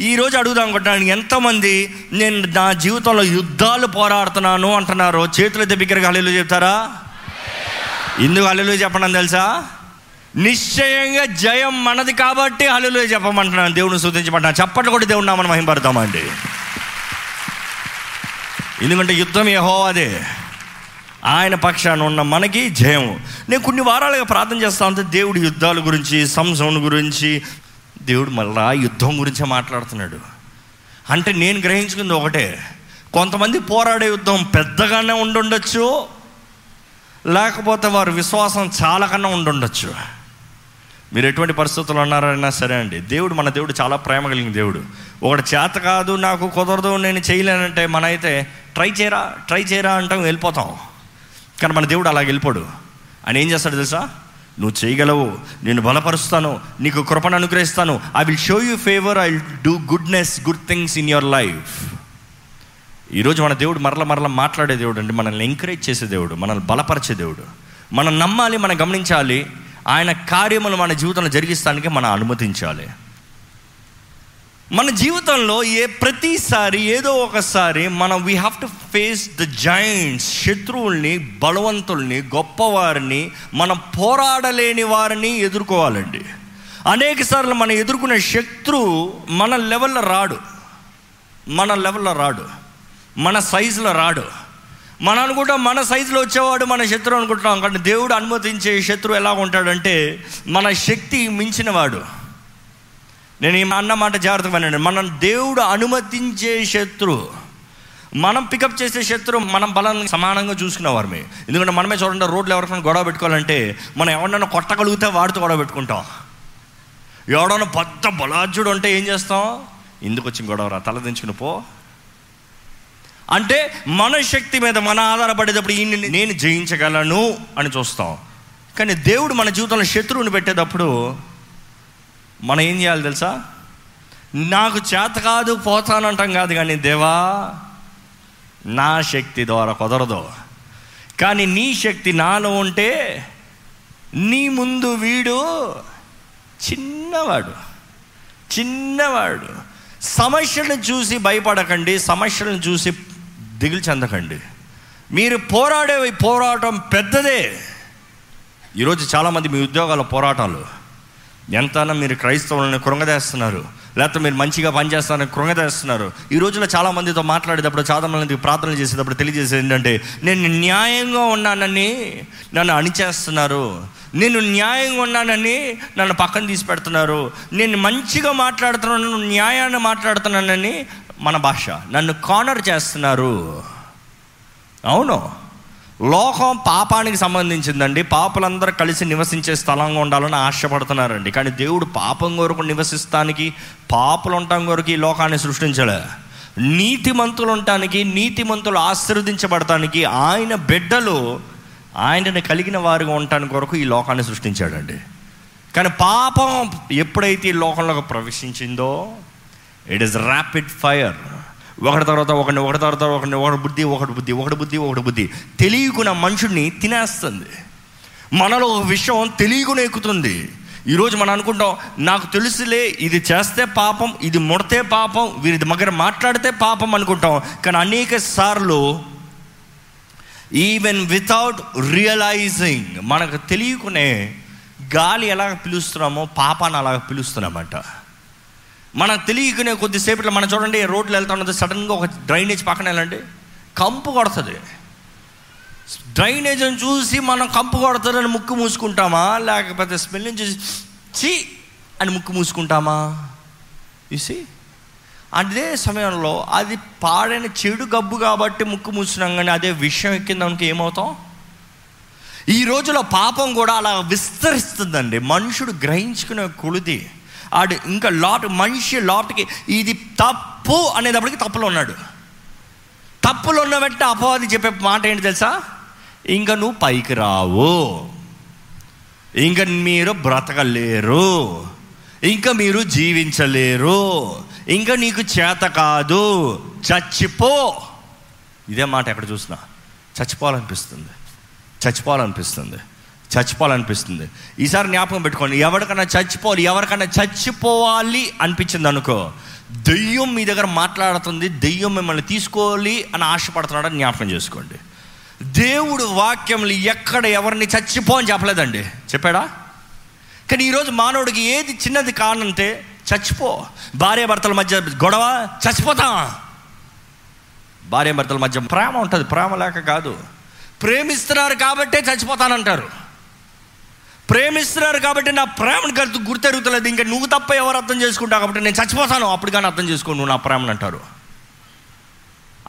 ఈరోజు అడుగుదాం అనుకుంటున్నాను ఎంతమంది నేను నా జీవితంలో యుద్ధాలు పోరాడుతున్నాను అంటున్నారు? చేతులు ఎత్తి హలీలు చెప్తారా? ఎందుకు హలీలు చెప్పడం తెలుసా? నిశ్చయంగా జయం మనది కాబట్టి హలీలు చెప్పమంటున్నాను దేవుని సూచించమంటున్నాను చప్పట్లు కూడా దేవుని నామని మహింపడతామండి. ఎందుకంటే యుద్ధం అదే ఆయన పక్షాన ఉన్న మనకి జయం నేను కొన్ని వారాలుగా ప్రార్థన చేస్తా ఉంటే దేవుడి యుద్ధాల గురించి సంసోన్ గురించి దేవుడు మళ్ళా యుద్ధం గురించే మాట్లాడుతున్నాడు. అంటే నేను గ్రహించుకుంది ఒకటే. కొంతమంది పోరాడే యుద్ధం పెద్దగానే ఉండుండొచ్చు. లేకపోతే వారి విశ్వాసం చాలా కన్నా ఉండుండొచ్చు. మీరు ఎటువంటి పరిస్థితులు ఉన్నారైనా సరే అండి దేవుడు మన దేవుడు చాలా ప్రేమ కలిగిన దేవుడు. ఒకటి చేత కాదు నాకు కుదరదు నేను చేయలేనంటే మన అయితే ట్రై చేయరా ట్రై చేయరా అంటాం వెళ్ళిపోతాం. కానీ మన దేవుడు అలా వెళ్ళిపోడు. ఆయన ఏం చేస్తాడు తెలుసా? నువ్వు చేయగలవు నేను బలపరుస్తాను నీకు కృపను అనుగ్రహిస్తాను. I will show you favour I do goodness good things in your life ఈరోజు మన దేవుడు మరల మరల మాట్లాడే దేవుడు అండి మనల్ని ఎంకరేజ్ చేసే దేవుడు మనల్ని బలపరిచే దేవుడు. మనం నమ్మాలి మనం గమనించాలి ఆయన కార్యములు మన జీవితంలో జరిగిస్తానికి మనం అనుమతించాలి. మన జీవితంలో ఏ ప్రతిసారి ఏదో ఒకసారి మనం we have to face the giants శత్రువుల్ని బలవంతుల్ని గొప్పవారిని మనం పోరాడలేని వారిని ఎదుర్కోవాలండి. అనేక సార్లు మనం ఎదుర్కొనే శత్రువు మన లెవెల్లో రాడు. మన లెవెల్లో రాడు. మన సైజులో రాడు. మనం అనుకుంటాం మన సైజులో వచ్చేవాడు మన శత్రువు అనుకుంటున్నాం కానీ దేవుడు అనుమతించే శత్రువు ఎలా ఉంటాడంటే మన శక్తి మించినవాడు. నేను ఈ అన్న మాట జాగ్రత్తగా వినండి. మనం దేవుడు అనుమతించే శత్రువు మనం పికప్ చేసే శత్రువు మనం బలాన్ని సమానంగా చూసుకునేవారమే ఎందుకంటే మనమే చూడండి రోడ్లు ఎవరికైనా గొడవ పెట్టుకోవాలంటే మనం ఎవరినైనా కొట్టగలిగితే వాడితో గొడవ పెట్టుకుంటాం. ఎవడన్నా పెద్ద బలాజ్యుడు అంటే ఏం చేస్తాం? ఎందుకు వచ్చిన గొడవరా తలదించుకుని పో. అంటే మన శక్తి మీద మన ఆధారపడేటప్పుడు ఈయన్ని నేను జయించగలను అని చూస్తాం. కానీ దేవుడు మన జీవితంలో శత్రువుని పెట్టేటప్పుడు మనం ఏం చేయాలి తెలుసా? నాకు చేత కాదు పోతానంటాం కాదు కానీ దేవా నా శక్తి ద్వారా కుదరదు. కానీ నీ శక్తి నాలో ఉంటే నీ ముందు వీడు చిన్నవాడు. చిన్నవాడు. సమస్యలను చూసి భయపడకండి సమస్యలను చూసి దిగులు చెందకండి. మీరు పోరాడే పోరాటం పెద్దదే. ఈరోజు చాలామంది మీ ఉద్యోగాల పోరాటాలు. ఎంతనా మీరు క్రైస్తవులను కృంగదేస్తున్నారు. లేకపోతే మీరు మంచిగా పనిచేస్తారని కృంగదేస్తున్నారు. ఈ రోజుల్లో చాలా మందితో మాట్లాడేటప్పుడు చాలా మందికి ప్రార్థన చేసేటప్పుడు తెలియజేసేది ఏంటంటే నేను న్యాయంగా ఉన్నానని నన్ను అణిచేస్తున్నారు. నేను న్యాయంగా ఉన్నానని నన్ను పక్కన తీసి పెడుతున్నారు. నేను మంచిగా మాట్లాడుతున్నాను న్యాయాన్ని మాట్లాడుతున్నానని మన భాష నన్ను కార్నర్ చేస్తున్నారు. అవును. లోకం పాపానికి సంబంధించిందండి. పాపులందరూ కలిసి నివసించే స్థలంగా ఉండాలని ఆశపడుతున్నారండి. కానీ దేవుడు పాపం కొరకు నివసిస్తానికి పాపలు ఉండటం కొరకు ఈ లోకాన్ని సృష్టించలే. నీతిమంతులు ఉండటానికి నీతిమంతులు ఆశీర్వదించబడటానికి ఆయన బిడ్డలు ఆయనను కలిగిన వారిగా ఉండటానికి కొరకు ఈ లోకాన్ని సృష్టించాడండి. కానీ పాపం ఎప్పుడైతే ఈ లోకంలోకి ప్రవేశించిందో ఇట్ ఇస్ ర్యాపిడ్ ఫైర్ ఒకటి తర్వాత ఒకటి ఒకటి తర్వాత ఒకటి ఒకటి బుద్ధి ఒకటి బుద్ధి ఒకటి బుద్ధి ఒకటి బుద్ధి. తెలియకున్న మనుషుడిని తినేస్తుంది. మనలో ఒక విషయం తెలియకుండా ఎక్కుతుంది. ఈరోజు మనం అనుకుంటాం నాకు తెలుసులే ఇది చేస్తే పాపం ఇది ముడితే పాపం వీరి దగ్గర మాట్లాడితే పాపం అనుకుంటాం. కానీ అనేక సార్లు ఈవెన్ వితౌట్ రియలైజింగ్ మనకు తెలియకునే గాలి ఎలాగ పిలుస్తున్నామో పాపాన్ని అలాగ పిలుస్తున్నామంట. మనం తెలియకునే కొద్దిసేపట్లో మనం చూడండి రోడ్లు వెళ్తా ఉన్నది సడన్గా ఒక డ్రైనేజ్ పక్కన వెళ్ళండి కంపు కొడుతుంది. డ్రైనేజ్ని చూసి మనం కంపు కొడుతుందని ముక్కు మూసుకుంటామా? లేకపోతే స్మెల్ని చూసి చీ అని ముక్కు మూసుకుంటామా? ఇసి అదే సమయంలో అది పాడైన చెడు గబ్బు కాబట్టి ముక్కు మూసినాం కానీ అదే విషయం ఎక్కిందానికి ఏమవుతాం? ఈ రోజులో పాపం కూడా అలా విస్తరిస్తుందండి. మనుషుడు గ్రహించుకునే కొలిది. ఆడు ఇంకా లాట్ మనిషి లాట్కి ఇది తప్పు అనేటప్పటికి తప్పులో ఉన్నాడు. తప్పులు ఉన్న వెంటనే అపవాది చెప్పే మాట ఏంటి తెలుసా? ఇంకా నువ్వు పైకి రావు. ఇంకా మీరు బ్రతకలేరు. ఇంకా మీరు జీవించలేరు. ఇంకా నీకు చేత కాదు. చచ్చిపో. ఇదే మాట ఎక్కడ చూసినా. చచ్చిపోవాలనిపిస్తుంది. చచ్చిపోవాలనిపిస్తుంది. చచ్చిపోవాలనిపిస్తుంది. ఈసారి జ్ఞాపకం పెట్టుకోండి ఎవరికైనా చచ్చిపోవాలి ఎవరికైనా చచ్చిపోవాలి అనిపించింది అనుకో దెయ్యం మీ దగ్గర మాట్లాడుతుంది దెయ్యం మిమ్మల్ని తీసుకోవాలి అని ఆశపడుతున్నాడని జ్ఞాపకం చేసుకోండి. దేవుడు వాక్యములు ఎక్కడ ఎవరిని చచ్చిపో అని చెప్పలేదండి. చెప్పాడా? కానీ ఈరోజు మానవుడికి ఏది చిన్నది కానంటే చచ్చిపో. భార్య భర్తల మధ్య గొడవ చచ్చిపోతా. భార్య భర్తల మధ్య ప్రేమ ఉంటుంది ప్రేమ లేక కాదు. ప్రేమిస్తున్నారు కాబట్టే చచ్చిపోతానంటారు. ప్రేమిస్తున్నారు కాబట్టి నా ప్రేమను గుర్తు గుర్తెరుగుతలేదు. ఇంకా నువ్వు తప్ప ఎవరు అర్థం చేసుకుంటావు కాబట్టి నేను చచ్చిపోతాను. అప్పుడు కానీ అర్థం చేసుకో నువ్వు నా ప్రేమను అంటారు.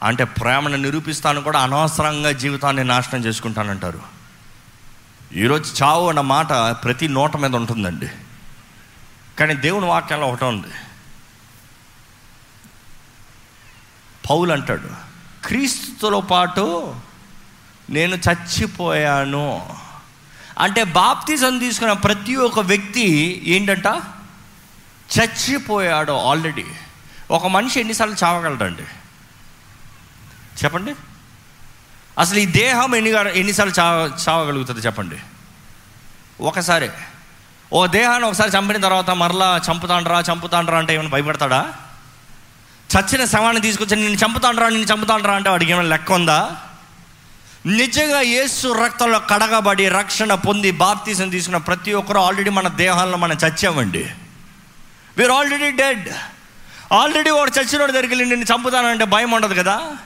అంటే ప్రేమను నిరూపిస్తాను కూడా అనవసరంగా జీవితాన్ని నాశనం చేసుకుంటానంటారు. ఈరోజు చావు అన్న మాట ప్రతి నోట మీద ఉంటుందండి. కానీ దేవుని వాక్యంలో ఒకటే ఉంది. పౌలు అంటాడు క్రీస్తుతో పాటు నేను చచ్చిపోయాను. అంటే బాప్తిజం తీసుకున్న ప్రతి ఒక్క వ్యక్తి ఏంటంట? చచ్చిపోయాడు ఆల్రెడీ ఒక మనిషి ఎన్నిసార్లు చావగలడండి? చెప్పండి. అసలు ఈ దేహం ఎన్ని ఎన్నిసార్లు చావ చావగలుగుతుంది చెప్పండి? ఒకసారి. ఓ దేహాన్ని ఒకసారి చంపిన తర్వాత మరలా చంపుతాండ్రా చంపుతాండ్రా అంటే ఏమైనా భయపడతాడా? చచ్చిన శవాన్ని తీసుకొచ్చి నేను చంపుతాండ్రా నేను చంపుతాండ్రా అంటే వాడికి ఏమైనా లెక్క ఉందా? నిజంగా యేసు రక్తంలో కడగబడి రక్షణ పొంది బాప్తీసం తీసుకున్న ప్రతి ఒక్కరు ఆల్రెడీ మన దేహాల్లో మనం చచ్చామండి. We are already dead already వాడు చచ్చిన వాడి దగ్గరికి వెళ్ళి నిన్ను చంపుతానంటే భయం ఉండదు కదా?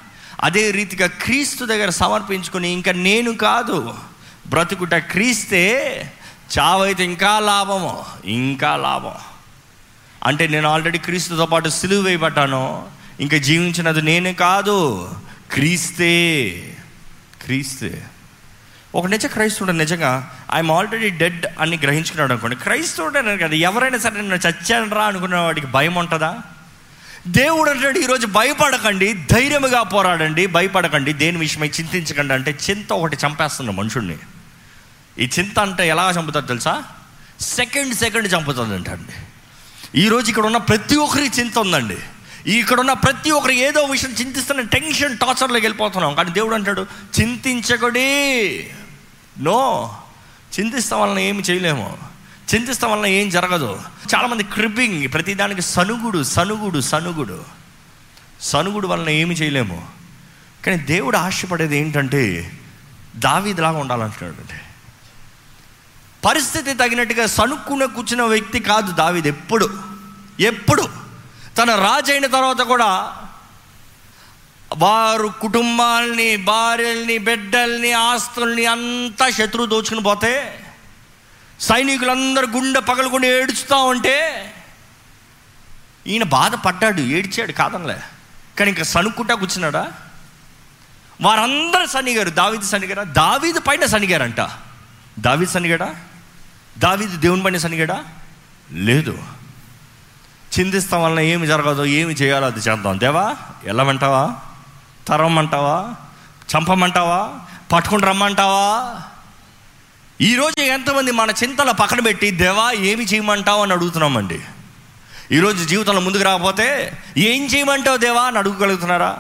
అదే రీతిగా క్రీస్తు దగ్గర సమర్పించుకొని ఇంకా నేను కాదు. బ్రతుకుట క్రీస్తే చావైతే ఇంకా లాభము ఇంకా లాభం. అంటే నేను ఆల్రెడీ క్రీస్తుతో పాటు సిలువు వేయబడ్డాను. ఇంకా జీవించినది నేను కాదు క్రీస్తే. క్రీస్తే. ఒక నిజ క్రైస్తవుడు నిజంగా ఐఎమ్ ఆల్రెడీ డెడ్ అని గ్రహించుకున్నాడు అనుకోండి. క్రైస్తవుడు అని కదా ఎవరైనా సరే నేను చచ్చాను రా అనుకున్న వాడికి భయం ఉంటుందా? దేవుడు అంటాడు ఈరోజు భయపడకండి ధైర్యముగా పోరాడండి భయపడకండి దేని విషయమై చింతించకండి అంటే చింత ఒకటి చంపేస్తుంది మనుషుడిని ఈ చింత అంటే ఎలా చంపుతారు తెలుసా? సెకండ్ సెకండ్ చంపుతుంది అంటండి. ఈరోజు ఇక్కడ ఉన్న ప్రతి ఒక్కరి చింత ఉందండి. ఇక్కడ ఉన్న ప్రతి ఒక్కరు ఏదో విషయం చింతిస్తున్న టెన్షన్ టార్చర్లోకి వెళ్ళిపోతున్నాం. కానీ దేవుడు అంటాడు చింతించకడి. నో. చింతిస్తాం వలన ఏమి చేయలేము. చింతిస్తాం వలన ఏం జరగదు. చాలామంది క్రిబ్బింగ్ ప్రతిదానికి సనుగుడు సనుగుడు సనుగుడు. సనుగుడు వలన ఏమి చేయలేము. కానీ దేవుడు ఆశపడేది ఏంటంటే దావీదిలాగా ఉండాలంటున్నాడు అంటే పరిస్థితి తగినట్టుగా సనుక్కున కూర్చున్న వ్యక్తి కాదు దావీది ఎప్పుడు. ఎప్పుడు. తన రాజు అయిన తర్వాత కూడా వారు కుటుంబాల్ని భార్యల్ని బిడ్డల్ని ఆస్తుల్ని అంతా శత్రువు దోచుకుని పోతే సైనికులందరూ గుండె పగలుకొని ఏడుస్తూ ఉంటే ఈయన బాధపడ్డాడు ఏడ్చాడు కాదనలే కానీ ఇంకా సనుక్కుంటా కూర్చున్నాడా? వారందరూ సనిగారు దావీది సనిగారా దావీది పైన సనిగారంట దావీది సనిగాడా దావీది దేవుని పైన సనిగాడా లేదు. చింతిస్తాం వలన ఏమి జరగదు ఏమి చేయాలో అది చేద్దాం. దేవా వెళ్ళమంటావా తరవమంటావా? చంపమంటావా? పట్టుకుని రమ్మంటావా? ఈరోజు ఎంతమంది మన చింతల పక్కన పెట్టి దేవా ఏమి చేయమంటావు అని అడుగుతున్నామండి. ఈరోజు జీవితంలో ముందుకు రాకపోతే ఏం చేయమంటావు దేవా అని అడుగుగలుగుతున్నారా?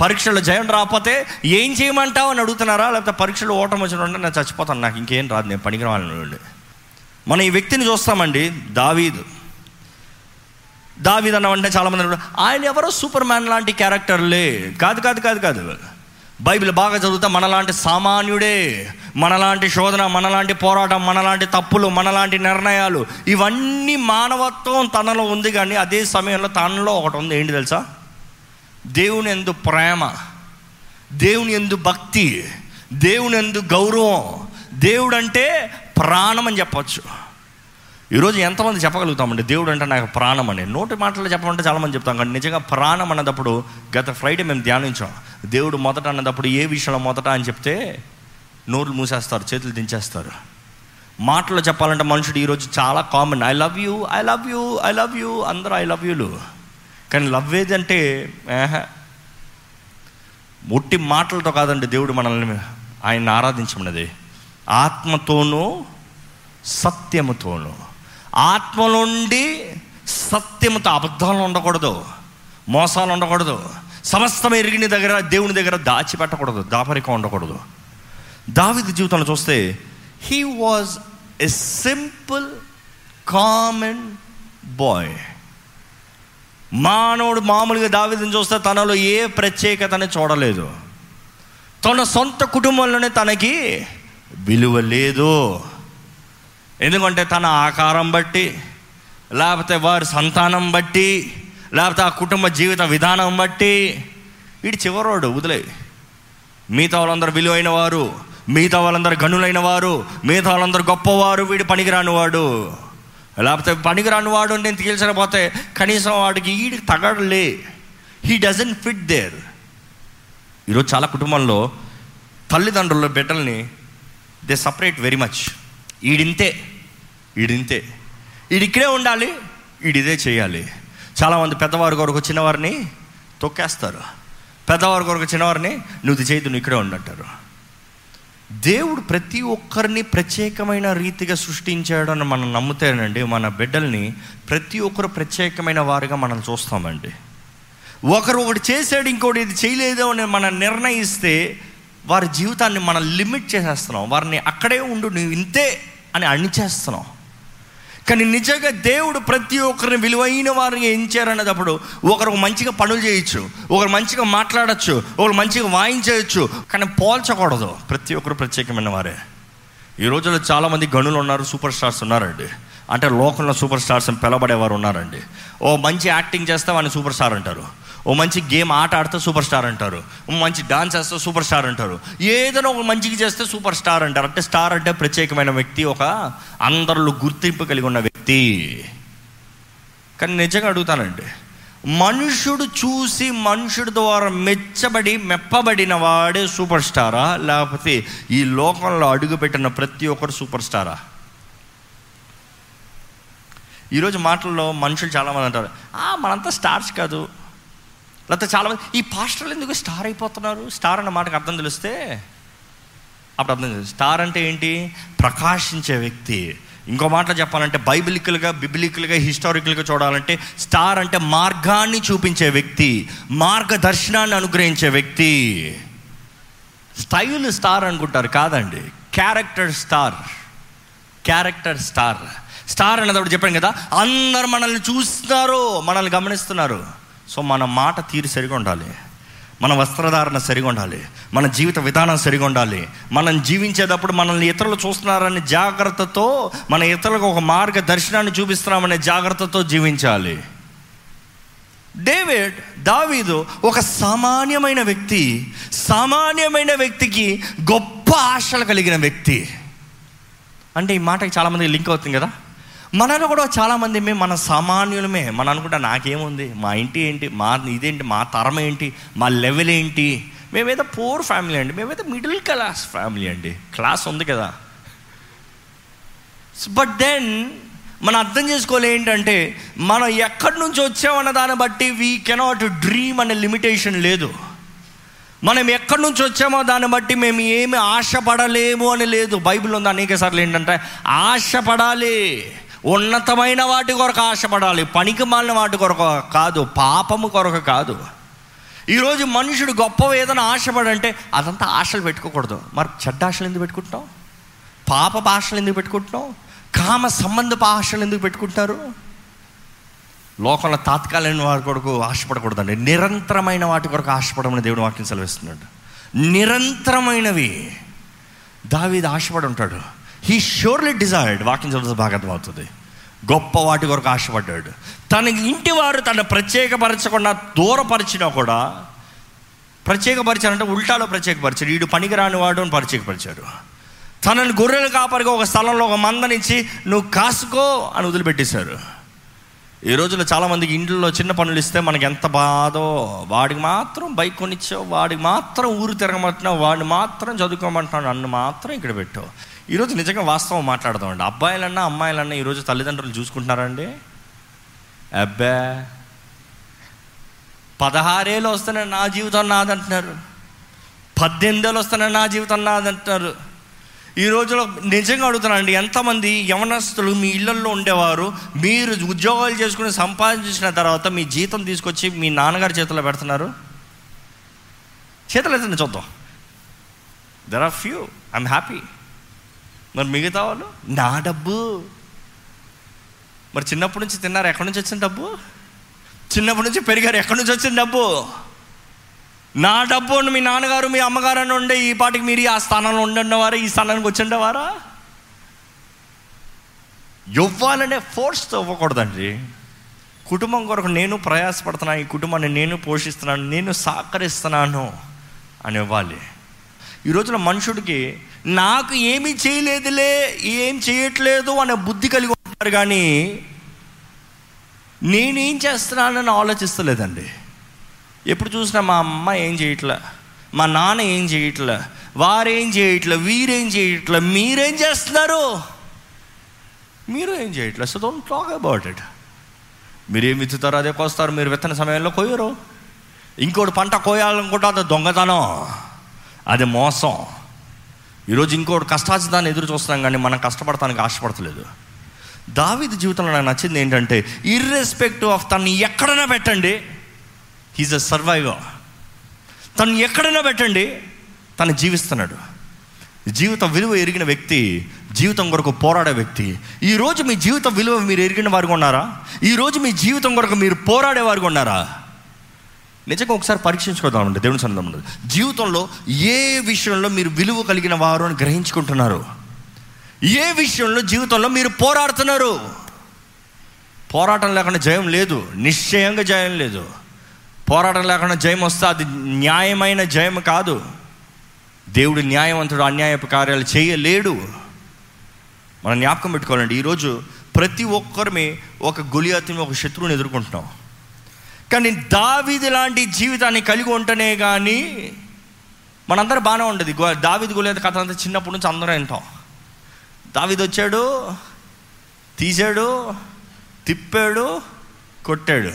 పరీక్షలో జయం రాకపోతే ఏం చేయమంటావు అని అడుగుతున్నారా? లేకపోతే పరీక్షలో ఓటం వచ్చిన నేను చచ్చిపోతాను నాకు ఇంకేం రాదు నేను పనికి రావాలని మనం ఈ వ్యక్తిని చూస్తామండి దావీదు. దావీద్ అన్నమంటే చాలామంది ఆయన ఎవరో సూపర్ మ్యాన్ లాంటి క్యారెక్టర్లే. కాదు కాదు కాదు కాదు. బైబిల్ బాగా చదువుతా మనలాంటి సామాన్యుడే మనలాంటి శోధన మనలాంటి పోరాటం మనలాంటి తప్పులు మనలాంటి నిర్ణయాలు ఇవన్నీ మానవత్వం తనలో ఉంది కానీ అదే సమయంలో తనలో ఒకటి ఉంది. ఏంటి తెలుసా? దేవుని ఎందు ప్రేమ దేవుని ఎందు భక్తి దేవుని ఎందు గౌరవం దేవుడంటే ప్రాణం అని చెప్పచ్చు. ఈరోజు ఎంతమంది చెప్పగలుగుతామండి? దేవుడు అంటే నాకు ప్రాణం అని. నోటి మాటలు చెప్పమంటే చాలామంది చెప్తాం కానీ నిజంగా ప్రాణం అన్నదప్పుడు గత ఫ్రైడే మేము ధ్యానించాం. దేవుడు మొదట అన్నదప్పుడు ఏ విషయంలో మొదట అని చెప్తే నోర్లు మూసేస్తారు చేతులు దించేస్తారు. మాటలు చెప్పాలంటే మనుషుడు ఈరోజు చాలా common I love you I love you I love you అందరూ ఐ లవ్ యూలు కానీ లవ్ ఏదంటే ఒట్టి మాటలతో కాదండి దేవుడు మనల్ని ఆయన ఆరాధించమన్నది. ఆత్మతోనూ సత్యముతోనూ. ఆత్మ నుండి అబద్ధాలు ఉండకూడదు మోసాలు ఉండకూడదు. సమస్తం ఎరిగిన దగ్గర దేవుని దగ్గర దాచిపెట్టకూడదు దాపరికం ఉండకూడదు. దావిది జీవితంలో చూస్తే he was a simple common boy మానవుడు మామూలుగా దావిదని చూస్తే తనలో ఏ ప్రత్యేకతని చూడలేదు. తన సొంత కుటుంబంలోనే తనకి విలువ లేదు. ఎందుకంటే తన ఆకారం బట్టి లేకపోతే వారి సంతానం బట్టి లేకపోతే ఆ కుటుంబ జీవిత విధానం బట్టి వీడి చివరోడు వదిలే. మిగతా వాళ్ళందరూ విలువైన వారు మిగతా వాళ్ళందరూ గనులైన వారు మిగతా వాళ్ళందరూ గొప్పవారు వీడు పనికిరాని వాడు. లేకపోతే పనికిరాని వాడు నేను తేల్చకపోతే కనీసం వాడికి వీడి తగడలే. హీ డజన్ ఫిట్ దేర్ ఈరోజు చాలా కుటుంబంలో తల్లిదండ్రుల బిడ్డల్ని దే సపరేట్ వెరీ మచ్ ఈడింతే. ఈడింతే. ఈడిక్కడే ఉండాలి ఈడిదే చేయాలి. చాలామంది పెద్దవారి కొరకు చిన్నవారిని తొక్కేస్తారు. పెద్దవారి కొరకు చిన్నవారిని నువ్వు ఇది చేయదు నువ్వు ఇక్కడే ఉండంటారు దేవుడు ప్రతి ఒక్కరిని ప్రత్యేకమైన రీతిగా సృష్టించాడని మనం నమ్ముతేనండి మన బిడ్డల్ని ప్రతి ఒక్కరు ప్రత్యేకమైన వారిగా మనం చూస్తామండి. ఒకరు ఒకటి చేశాడు ఇంకోటి ఇది చేయలేదు అని మనం నిర్ణయిస్తే వారి జీవితాన్ని మనం లిమిట్ చేసేస్తున్నాం. వారిని అక్కడే ఉండు నువ్వు ఇంతే అని అణిచేస్తున్నాం. కానీ నిజంగా దేవుడు ప్రతి ఒక్కరిని విలువైన వారిని ఎంచారనేటప్పుడు ఒకరు మంచిగా పనులు చేయొచ్చు ఒకరు మంచిగా మాట్లాడచ్చు ఒకరు మంచిగా వాయించవచ్చు కానీ పోల్చకూడదు. ప్రతి ఒక్కరు ప్రత్యేకమైన వారే. ఈ రోజుల్లో చాలామంది గనులు ఉన్నారు సూపర్ స్టార్స్ ఉన్నారండి. అంటే లోకంలో సూపర్ స్టార్స్ అని పిలబడేవారు ఉన్నారండి. ఓ మంచి యాక్టింగ్ చేస్తే వాడిని సూపర్ స్టార్ అంటారు. ఓ మంచి గేమ్ ఆట ఆడితే సూపర్ స్టార్ అంటారు. ఓ మంచి డాన్స్ చేస్తే సూపర్ స్టార్ అంటారు. ఏదైనా ఒక మంచిగా చేస్తే సూపర్ స్టార్ అంటారు. అంటే స్టార్ అంటే ప్రత్యేకమైన వ్యక్తి ఒక అందరిలో గుర్తింపు కలిగి ఉన్న వ్యక్తి. కానీ నిజంగా అడుగుతానండి మనుషుడు చూసి మనుషుడి ద్వారా మెచ్చబడి మెప్పబడిన వాడే సూపర్ స్టారా? లేకపోతే ఈ లోకంలో అడుగుపెట్టిన ప్రతి ఒక్కరు సూపర్ స్టారా? ఈరోజు మాటల్లో మనుషులు చాలామంది అంటారు "ఆ, మనంతా స్టార్స్ కాదు. లేకపోతే చాలామంది ఈ పాస్టర్లు ఎందుకు స్టార్ అయిపోతున్నారు? స్టార్ అన్న మాటకు అర్థం తెలిస్తే అప్పుడు అర్థం తెలుసు స్టార్ అంటే ఏంటి? ప్రకాశించే వ్యక్తి. ఇంకో మాటలో చెప్పాలంటే బైబిలికల్గా బిబిలికల్గా హిస్టారికల్గా చూడాలంటే స్టార్ అంటే మార్గాన్ని చూపించే వ్యక్తి మార్గదర్శనాన్ని అనుగ్రహించే వ్యక్తి. స్టైల్ స్టార్ అనుకుంటారు కాదండి character star. Character star. Star అన్నప్పుడు చెప్పాను కదా అందరు మనల్ని చూస్తున్నారు మనల్ని గమనిస్తున్నారు. సో మన మాట తీరు సరిగా ఉండాలి. మన వస్త్రధారణ సరిగా ఉండాలి. మన జీవిత విధానం సరిగా ఉండాలి. మనం జీవించేటప్పుడు మనల్ని ఇతరులు చూస్తున్నారనే జాగ్రత్తతో మన ఇతరులకు ఒక మార్గ దర్శనాన్ని చూపిస్తున్నామనే జాగ్రత్తతో జీవించాలి. డేవిడ్ దావీదు ఒక సామాన్యమైన వ్యక్తి సామాన్యమైన వ్యక్తికి గొప్ప ఆశలు కలిగిన వ్యక్తి. అంటే ఈ మాటకి చాలామంది లింక్ అవుతుంది కదా? మనలో కూడా చాలామంది మేము మన సామాన్యులమే. మనం అనుకుంటా నాకేముంది? మా ఇంటి ఏంటి? మా ఇదేంటి? మా తరం ఏంటి? మా లెవెల్ ఏంటి? మేమేదో పూర్ ఫ్యామిలీ అండి. మేమైతే మిడిల్ క్లాస్ ఫ్యామిలీ అండి. క్లాస్ ఉంది కదా. బట్ దెన్ మనం అర్థం చేసుకోవాలి ఏంటంటే మనం ఎక్కడి నుంచి వచ్చామన్న దాన్ని బట్టి వీ కెనాట్ డ్రీమ్ అనే లిమిటేషన్ లేదు. మనం ఎక్కడి నుంచి వచ్చామో దాన్ని బట్టి మేము ఏమి ఆశపడలేము అని లేదు. బైబిల్ ఉంది అనేక సార్లు ఏంటంటే ఆశపడాలి. ఉన్నతమైన వాటి కొరకు ఆశపడాలి పనికి మాలిన వాటి కొరకు కాదు పాపము కొరకు కాదు. ఈరోజు మనుషుడు గొప్ప ఏదైనా ఆశపడంటే అదంతా ఆశలు పెట్టుకోకూడదు. మరి చెడ్డ ఆశలు ఎందుకు పెట్టుకుంటాం పాప ఆశలు ఎందుకు పెట్టుకుంటున్నాం కామ సంబంధపు ఆశలు ఎందుకు పెట్టుకుంటారు లోకంలో తాత్కాలిక వారి కొరకు ఆశపడకూడదండి. నిరంతరమైన వాటి కొరకు ఆశపడమని దేవుడు వాక్యం సెలవిస్తున్నాడు. నిరంతరమైనవి. దావీది ఆశపడి ఉంటాడు. హీ ష్యూర్లీ డిజైర్డ్ వాక్యం చదువుతూ బాగా అర్థమవుతుంది. గొప్ప వాటి కొరకు ఆశపడ్డాడు. తన ఇంటి వారు తన ప్రత్యేకపరచకుండా దూరపరిచినా కూడా ప్రత్యేకపరిచారంటే ఉల్టాలో ప్రత్యేకపరిచారు వీడు పనికిరాని వాడు అని ప్రత్యేకపరిచారు తనని గొర్రెలు కాపరిగా ఒక స్థలంలో ఒక మందనిచ్చి నువ్వు కాసుకో అని వదిలిపెట్టేశారు. ఈ రోజుల్లో చాలామందికి ఇంట్లో చిన్న పనులు ఇస్తే మనకి ఎంత బాధో. వాడికి మాత్రం బైక్ కొనిచ్చావు వాడికి మాత్రం ఊరు తిరగమంటున్నావు వాడిని మాత్రం చదువుకోమంటున్నావు నన్ను మాత్రం ఇక్కడ పెట్టావు. ఈరోజు నిజంగా వాస్తవం మాట్లాడదామండి అబ్బాయిలన్నా అమ్మాయిలన్నా ఈరోజు తల్లిదండ్రులు చూసుకుంటున్నారండి? అబ్బా! పదహారేళ్ళు వస్తేనే నా జీవితం నాదంటున్నారు. పద్దెనిమిదేళ్ళు వస్తేనే నా జీవితం నాదంటున్నారు. ఈ రోజులో నిజంగా అడుగుతున్నానండి ఎంతమంది యవనస్తులు మీ ఇళ్ళలో ఉండేవారు మీరు ఉద్యోగాలు చేసుకుని సంపాదించిన తర్వాత మీ జీతం తీసుకొచ్చి మీ నాన్నగారి చేతిలో పెడుతున్నారు? చేతులు అయితే చూద్దాం. There are few I'm happy మరి మిగతా వాళ్ళు? నా డబ్బు. మరి చిన్నప్పటి నుంచి తిన్నారు ఎక్కడి నుంచి వచ్చిన డబ్బు? చిన్నప్పటి నుంచి పెరిగారు ఎక్కడి నుంచి వచ్చిన డబ్బు? నా డబ్బు మీ నాన్నగారు మీ అమ్మగారు అని ఉండే ఈ పాటికి మీరు ఆ స్థానంలో ఉండేవారా? ఈ స్థానానికి వచ్చిండేవారా ఇవ్వాలనే ఫోర్స్తో ఇవ్వకూడదండి. కుటుంబం కొరకు నేను ప్రయాసపడుతున్నాను ఈ కుటుంబాన్ని నేను పోషిస్తున్నాను నేను సహకరిస్తున్నాను అని ఇవ్వాలి. ఈ రోజున మనుషుడికి నాకు ఏమి చేయలేదులే ఏం చేయట్లేదు అనే బుద్ధి కలిగి ఉంటారు కానీ నేనేం చేస్తున్నానని ఆలోచిస్తలేదండి. ఎప్పుడు చూసినా మా అమ్మ ఏం చేయట్లే మా నాన్న ఏం చేయట్లే వారేం చేయట్లే వీరేం చేయట్లే మీరేం చేస్తున్నారు? మీరు ఏం చేయట్లే so don't talk about it మీరేం విత్తుతారో అదే కోస్తారు మీరు విత్తన సమయంలో కోయరు ఇంకోటి పంట కోయాలనుకుంటే అది దొంగతనం. అది మోసం. ఈరోజు ఇంకోటి కష్టాచితాన్ని ఎదురు చూస్తున్నాం కానీ మనం కష్టపడటానికి ఆశపడతలేదు. దావిది జీవితంలో నాకు నచ్చింది ఏంటంటే ఇర్రెస్పెక్టివ్ ఆఫ్ తను ఎక్కడైనా పెట్టండి హీజ్ అ సర్వైవర్ తను ఎక్కడైనా పెట్టండి తను జీవిస్తున్నాడు. జీవిత విలువ ఎరిగిన వ్యక్తి జీవితం కొరకు పోరాడే వ్యక్తి. ఈరోజు మీ జీవిత విలువ మీరు ఎరిగిన వారు ఉన్నారా ఈరోజు మీ జీవితం కొరకు మీరు పోరాడే వారు ఉన్నారా నిజంగా ఒకసారి పరీక్షించుకోదామండి దేవుని సన్నిధంలో జీవితంలో ఏ విషయంలో మీరు విలువ కలిగిన వారు అని గ్రహించుకుంటున్నారు? ఏ విషయంలో జీవితంలో మీరు పోరాడుతున్నారు? పోరాటం లేకుండా జయం లేదు నిశ్చయంగా జయం లేదు. పోరాటం లేకుండా జయం వస్తే అది న్యాయమైన జయం కాదు. దేవుడు న్యాయవంతుడు అన్యాయపు కార్యాలు చేయలేడు. మనం జ్ఞాపకం పెట్టుకోవాలండి ఈరోజు ప్రతి ఒక్కరిని ఒక గులియాతిని ఒక శత్రువుని ఎదుర్కొంటున్నాం. కానీ దావిది లాంటి జీవితాన్ని కలిగి ఉంటేనే కానీ మనందరూ బాగానే ఉండదు. దావిది గులేదు కథ అంతా చిన్నప్పటి నుంచి అందరం వింటాం. దావిది వచ్చాడు తీసాడు తిప్పాడు కొట్టాడు.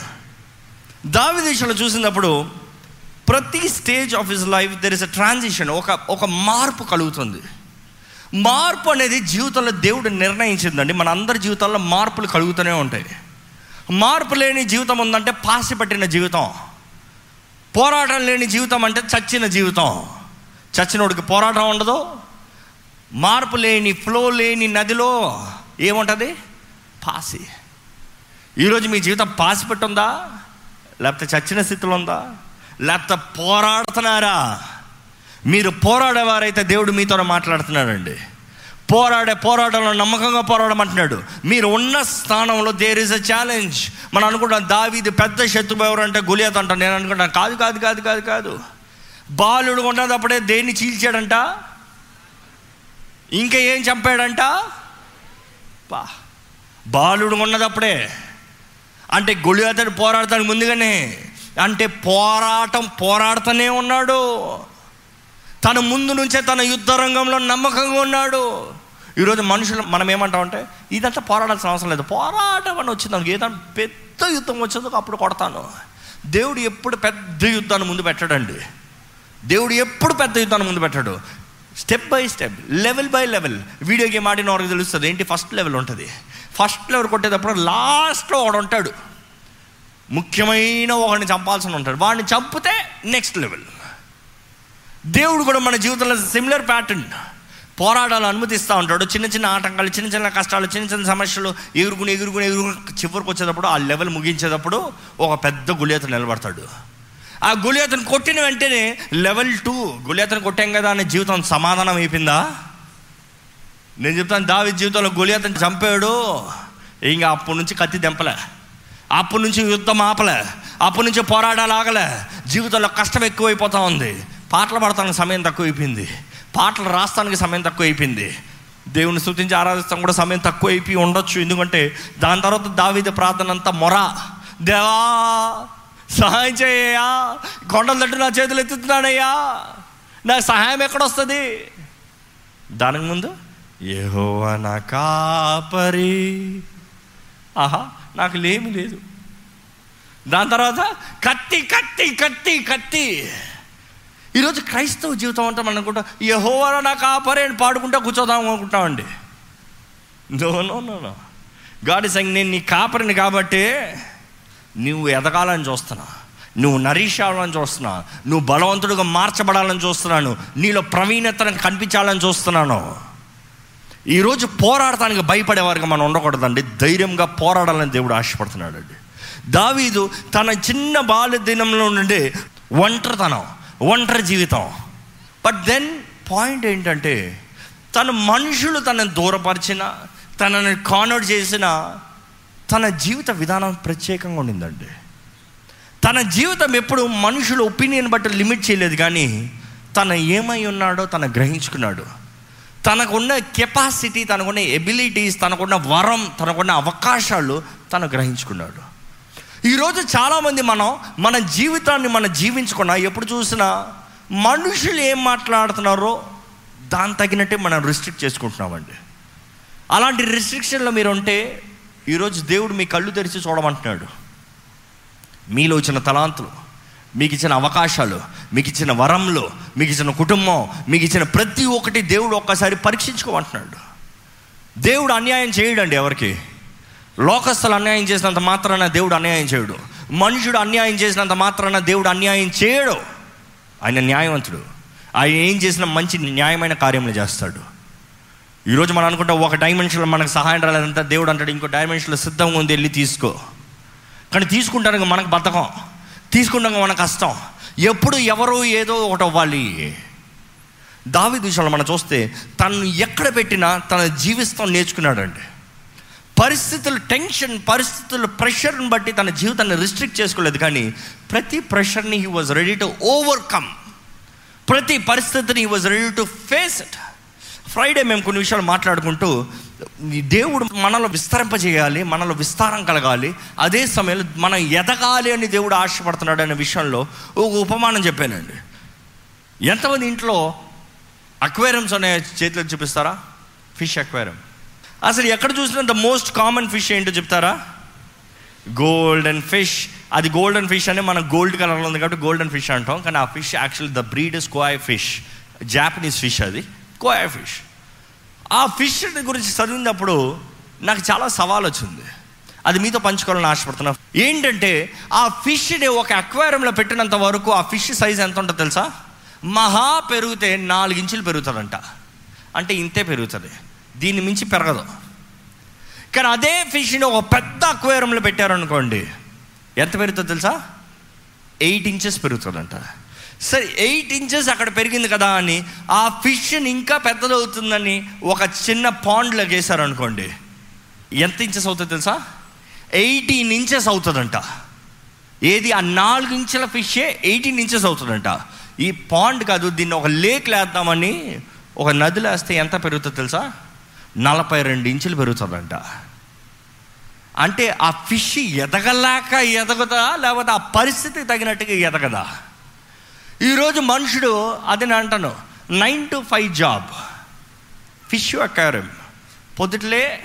దావి దేశంలో చూసినప్పుడు ప్రతి stage of his life there is a transition ఒక ఒక మార్పు కలుగుతుంది. మార్పు అనేది జీవితంలో దేవుడు నిర్ణయించిందండి. మన అందరి జీవితాల్లో మార్పులు కలుగుతూనే ఉంటాయి. మార్పు లేని జీవితం ఉందంటే పాసి పట్టిన జీవితం. పోరాటం లేని జీవితం అంటే చచ్చిన జీవితం. చచ్చినోడికి పోరాటం ఉండదు. మార్పు లేని ఫ్లో లేని నదిలో ఏముంటుంది? పాసి. ఈరోజు మీ జీవితం పాసి పెట్టుందా? లేకపోతే చచ్చిన స్థితిలో ఉందా? లేకపోతే పోరాడుతున్నారా? మీరు పోరాడేవారైతే దేవుడు మీతో మాట్లాడుతున్నాడండి. పోరాడే పోరాటంలో నమ్మకంగా పోరాడమంటున్నాడు. మీరు ఉన్న స్థానంలో దేర్ ఇస్ అ ఛాలెంజ్ మనం అనుకుంటాం దావీది పెద్ద శత్రువు ఎవరు అంటే గులియత్ అంటాం. నేను అనుకుంటాను కాదు కాదు కాదు కాదు కాదు. బాలుడు ఉన్నదప్పుడే దేన్ని చీల్చాడంట? ఇంకా ఏం చంపాడంట? బా బాలుడు ఉన్నదప్పుడే అంటే గొలియాతడు పోరాడతానికి ముందుగానే అంటే పోరాటం పోరాడుతూనే ఉన్నాడు. తన ముందు నుంచే తన యుద్ధ రంగంలో నమ్మకంగా ఉన్నాడు. ఈరోజు మనుషులు మనం ఏమంటామంటే ఇదంతా పోరాడాల్సిన అవసరం లేదు. పోరాటం అని వచ్చింది ఏదైనా పెద్ద యుద్ధం వచ్చేందుకు అప్పుడు కొడతాను. దేవుడు ఎప్పుడు పెద్ద యుద్ధాన్ని ముందు పెట్టాడండి. దేవుడు ఎప్పుడు పెద్ద యుద్ధాన్ని ముందు పెట్టాడు. Step by step level by level video game ఆడిన వారికి తెలుస్తుంది ఏంటి? ఫస్ట్ లెవెల్ ఉంటుంది. ఫస్ట్ లెవెల్ కొట్టేటప్పుడు లాస్ట్లో వాడు ఉంటాడు. ముఖ్యమైన ఒకడిని చంపాల్సి ఉంటాడు. వాడిని చంపితే నెక్స్ట్ లెవెల్ దేవుడు కూడా మన జీవితంలో సిమిలర్ ప్యాటర్న్ పోరాడాలి అనుమతిస్తూ ఉంటాడు. చిన్న చిన్న ఆటంకాలు చిన్న చిన్న కష్టాలు చిన్న చిన్న సమస్యలు ఎగురుకుని ఎగురుకుని ఎగురుకుని చివరికి వచ్చేటప్పుడు ఆ లెవెల్ ముగించేటప్పుడు ఒక పెద్ద గుళియత నిలబడతాడు. ఆ గుళియతను కొట్టిన వెంటనే లెవెల్ టూ గుళియతను కొట్టాం కదా అనే జీవితం సమాధానం అయిపోయిందా? నేను చెప్తాను దావి జీవితంలో గుళియతను చంపాడు. ఇంకా అప్పటి నుంచి కత్తి దెంపలే అప్పటి నుంచి యుద్ధం ఆపలే. అప్పటి నుంచి పోరాటాలు ఆగలే. జీవితంలో కష్టం ఎక్కువైపోతూ ఉంది. పాటలు పడతాను సమయం తక్కువ అయిపోయింది పాటలు రాస్తానికి సమయం తక్కువ అయిపోయింది దేవుని స్థుతించి ఆరాధిస్తాం కూడా సమయం తక్కువ అయిపోయి ఉండొచ్చు. ఎందుకంటే దాని తర్వాత దావిద ప్రార్థన అంతా మొర. దేవా సహాయం చేయ్యా కొండల తట్టు నా చేతులు ఎత్తుతున్నానయ్యా. నా సహాయం ఎక్కడొస్తుంది? దానికి ముందు ఏహోవా నా కాపరి. ఆహా నాకు లేమి లేదు. దాని తర్వాత కత్తి కత్తి కత్తి కత్తి. ఈరోజు క్రైస్తవ జీవితం అంటే మనం అనుకుంటాం యహోవా నా ఆపరే అని పాడుకుంటా కూర్చోదాం అనుకుంటామండి. నో నో నో నో గాడి సంగ్ నేను నీ కాపరిని కాబట్టి నువ్వు ఎదగాలని చూస్తున్నా. నువ్వు నరీష్ అవ్వాలని చూస్తున్నా. నువ్వు బలవంతుడిగా మార్చబడాలని చూస్తున్నాను. నీలో ప్రవీణతను కనిపించాలని చూస్తున్నాను. ఈరోజు పోరాడటానికి భయపడేవారుగా మనం ఉండకూడదండి. ధైర్యంగా పోరాడాలని దేవుడు ఆశపడుతున్నాడు అండి దావీదు తన చిన్న బాల్య దినంలో నుండి ఒంటరితనం ఒంటరి జీవితం. బట్ దెన్ పాయింట్ ఏంటంటే తన మనుషులు తనని దూరపరిచిన తనని కానర్ చేసిన తన జీవిత విధానం ప్రత్యేకంగా ఉండిందండి. తన జీవితం ఎప్పుడు మనుషుల ఒపీనియన్ బట్టి లిమిట్ చేయలేదు కానీ తన ఏమై ఉన్నాడో తన గ్రహించుకున్నాడు. తనకున్న కెపాసిటీ తనకున్న ఎబిలిటీస్ తనకున్న వరం తనకున్న అవకాశాలు తను గ్రహించుకున్నాడు. ఈరోజు చాలామంది మనం మన జీవితాన్ని మనం జీవించుకున్నా ఎప్పుడు చూసినా మనుషులు ఏం మాట్లాడుతున్నారో దాని తగినట్టే మనం రిస్ట్రిక్ట్ చేసుకుంటున్నామండి. అలాంటి రిస్ట్రిక్షన్లో మీరు ఉంటే ఈరోజు దేవుడు మీ కళ్ళు తెరిచి చూడమంటున్నాడు. మీలో వచ్చిన తలాంతులు మీకు ఇచ్చిన అవకాశాలు మీకు ఇచ్చిన వరంలో మీకు ఇచ్చిన కుటుంబం మీకు ఇచ్చిన ప్రతి ఒక్కటి దేవుడు ఒక్కసారి పరీక్షించుకోమంటున్నాడు. దేవుడు అన్యాయం చేయడండి ఎవరికి? లోకస్తులు అన్యాయం చేసినంత మాత్రాన దేవుడు అన్యాయం చేయడు. మనుషుడు అన్యాయం చేసినంత మాత్రాన దేవుడు అన్యాయం చేయడు. ఆయన న్యాయవంతుడు. ఆయన ఏం చేసినా మంచి న్యాయమైన కార్యములు చేస్తాడు. ఈరోజు మనం అనుకుంటాం ఒక డైమెన్షన్లో మనకు సహాయం రాలేదంతా దేవుడు అంటాడు ఇంకో డైమెన్షన్లో సిద్ధంగా ఉంది వెళ్ళి తీసుకో. కానీ తీసుకుంటానికి మనకు బతకం తీసుకుంటానికి మన కష్టం. ఎప్పుడు ఎవరు ఏదో ఒకటి అవ్వాలి. దావి విషయంలో మనం చూస్తే తను ఎక్కడ పెట్టినా తన జీవిస్తాం నేర్చుకున్నాడండి. పరిస్థితుల టెన్షన్ పరిస్థితుల ప్రెషర్ని బట్టి తన జీవితాన్ని రిస్ట్రిక్ట్ చేసుకోలేదు. కానీ ప్రతి ప్రెషర్ని he was ready to overcome ప్రతి పరిస్థితిని he was ready to face it Friday మేము కొన్ని విషయాలు మాట్లాడుకుంటూ దేవుడు మనలో విస్తరింపజేయాలి మనలో విస్తారం కలగాలి. అదే సమయంలో మనం ఎదగాలి అని దేవుడు ఆశపడుతున్నాడు అనే విషయంలో ఒక ఉపమానం చెప్పానండి. ఎంతమంది ఇంట్లో అక్వేరియంస్ అనే చేతిలో చూపిస్తారా? Fish aquarium. అసలు ఎక్కడ చూసినా ద మోస్ట్ కామన్ ఫిష్ ఏంటో చెప్తారా? గోల్డెన్ ఫిష్ అది గోల్డెన్ ఫిష్ అని మనం గోల్డ్ కలర్లో ఉంది కాబట్టి గోల్డెన్ ఫిష్ అంటాం. కానీ ఆ fish actually the breed is koi fish Japanese fish అది. కోయ్ ఫిష్ ఆ ఫిష్ గురించి చదివినప్పుడు నాకు చాలా సవాల్ వచ్చింది. అది మీతో పంచుకోవాలని ఆశపడుతున్నా. ఏంటంటే ఆ ఫిష్ని ఒక అక్వేరియంలో పెట్టినంత వరకు ఆ ఫిష్ సైజ్ ఎంత ఉంటుందో తెలుసా? మహా పెరిగితే నాలుగు ఇంచులు పెరుగుతుందంట. అంటే ఇంతే పెరుగుతుంది. దీన్ని మించి పెరగదు. కానీ అదే ఫిష్ని ఒక పెద్ద అక్వేరియంలో పెట్టారనుకోండి ఎంత పెరుగుతుందో తెలుసా? ఎయిట్ ఇంచెస్ పెరుగుతుందంట. సరే ఎయిట్ ఇంచెస్ అక్కడ పెరిగింది కదా అని ఆ ఫిష్ని ఇంకా పెద్దదవుతుందని ఒక చిన్న పాండ్లోకి వేసారనుకోండి ఎంత ఇంచెస్ అవుతుంది తెలుసా? ఎయిటీన్ ఇంచెస్ అవుతుందంట. ఏది? ఆ నాలుగు ఇంచుల ఫిషే ఎయిటీన్ ఇంచెస్ అవుతుందంట. ఈ పాండ్ కాదు దీన్ని ఒక లేక్ వేద్దామని ఒక నదిలో వేస్తే ఎంత పెరుగుతుంది తెలుసా? నలభై రెండు ఇంచులు పెరుగుతుందంట. అంటే ఆ ఫిష్ ఎదగలేక ఎదగదా లేకపోతే ఆ పరిస్థితికి తగినట్టుగా ఎదగదా? ఈరోజు మనుషుడు అది నేను అంటాను nine to five job fish aquarium. పొద్దుట్లే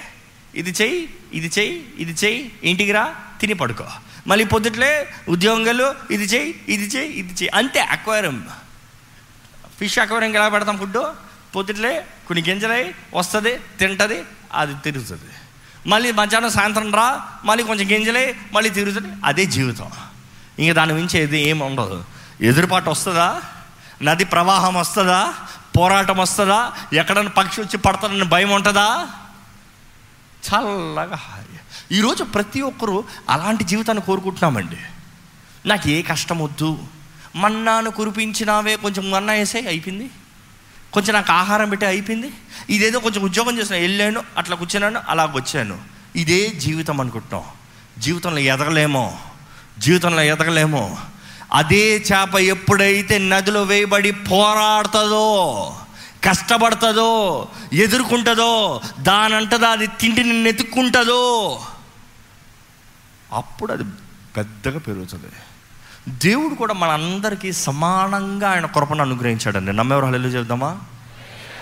ఇది చెయ్యి ఇది చెయ్యి ఇది చెయ్యి ఇంటికి రా తిని పడుకో. మళ్ళీ పొద్దుట్లే ఉద్యోగాలు ఇది చెయ్యి ఇది చెయ్యి ఇది చెయ్యి అంతే అక్వారియం. ఫిష్ అక్వారియంకి ఎలా పెడతాం ఫుడ్ పొద్దుట్లే కొన్ని గింజలై వస్తుంది తింటుంది అది తిరుగుతుంది. మళ్ళీ మధ్యాహ్నం సాయంత్రం రా మళ్ళీ కొంచెం గింజలే మళ్ళీ తిరుగుతుంది అదే జీవితం. ఇంక దాని మించి ఏది ఏమి ఉండదు. ఎదురుపాటు వస్తుందా? నది ప్రవాహం వస్తుందా? పోరాటం వస్తుందా? ఎక్కడన్నా పక్షి వచ్చి పడతానని భయం ఉంటుందా? చల్లగా ఈరోజు ప్రతి ఒక్కరూ అలాంటి జీవితాన్ని కోరుకుంటున్నామండి. నాకు ఏ కష్టం వద్దు. మన్నాను కురిపించినావే కొంచెం మన్నా వేసే అయిపోయింది. కొంచెం నాకు ఆహారం పెట్టి అయిపోయింది. ఇదేదో కొంచెం ఉద్యోగం చేసిన వెళ్ళాను అట్లా కూర్చున్నాను అలా వచ్చాను. ఇదే జీవితం అనుకుంటున్నాం. జీవితంలో ఎదగలేమో. జీవితంలో ఎదగలేమో. అదే చేప ఎప్పుడైతే నదిలో వేయబడి పోరాడుతుందో కష్టపడుతుందో ఎదుర్కొంటుందో దానంటదా అది తిండిని నెతుక్కుంటుందో అప్పుడు అది పెద్దగా పెరుగుతుంది. దేవుడు కూడా మనందరికీ సమానంగా ఆయన కృపను అనుగ్రహించాడండి. నమ్మెవరు హల్లు చెబుదామా?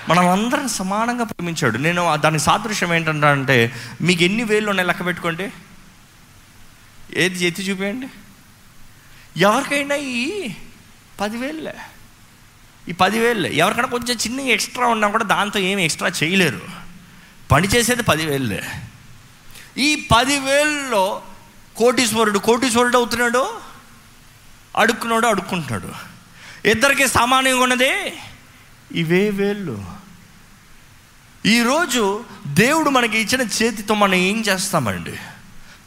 మనం అందరం సమానంగా ప్రేమించాడు. నేను దానికి సాదృశ్యం ఏంటంటే మీకు ఎన్ని వేళ్ళు ఉన్నాయి లెక్క పెట్టుకోండి. ఏది ఎత్తి చూపేయండి. ఎవరికైనా ఈ పదివేళ్ళే. ఈ పదివేలు ఎవరికైనా కొంచెం చిన్న ఎక్స్ట్రా ఉన్నా కూడా దాంతో ఏమి ఎక్స్ట్రా చేయలేరు. పని చేసేది పదివేళ్ళే. ఈ పదివేల్లో కోటీశ్వరుడు కోటీశ్వరుడు అవుతున్నాడు. అడుక్కున్నాడు అడుక్కుంటున్నాడు. ఇద్దరికి సామాన్యంగా ఉన్నది ఇవే వేళ్ళు. ఈరోజు దేవుడు మనకి ఇచ్చిన చేతితో మనం ఏం చేస్తామండి?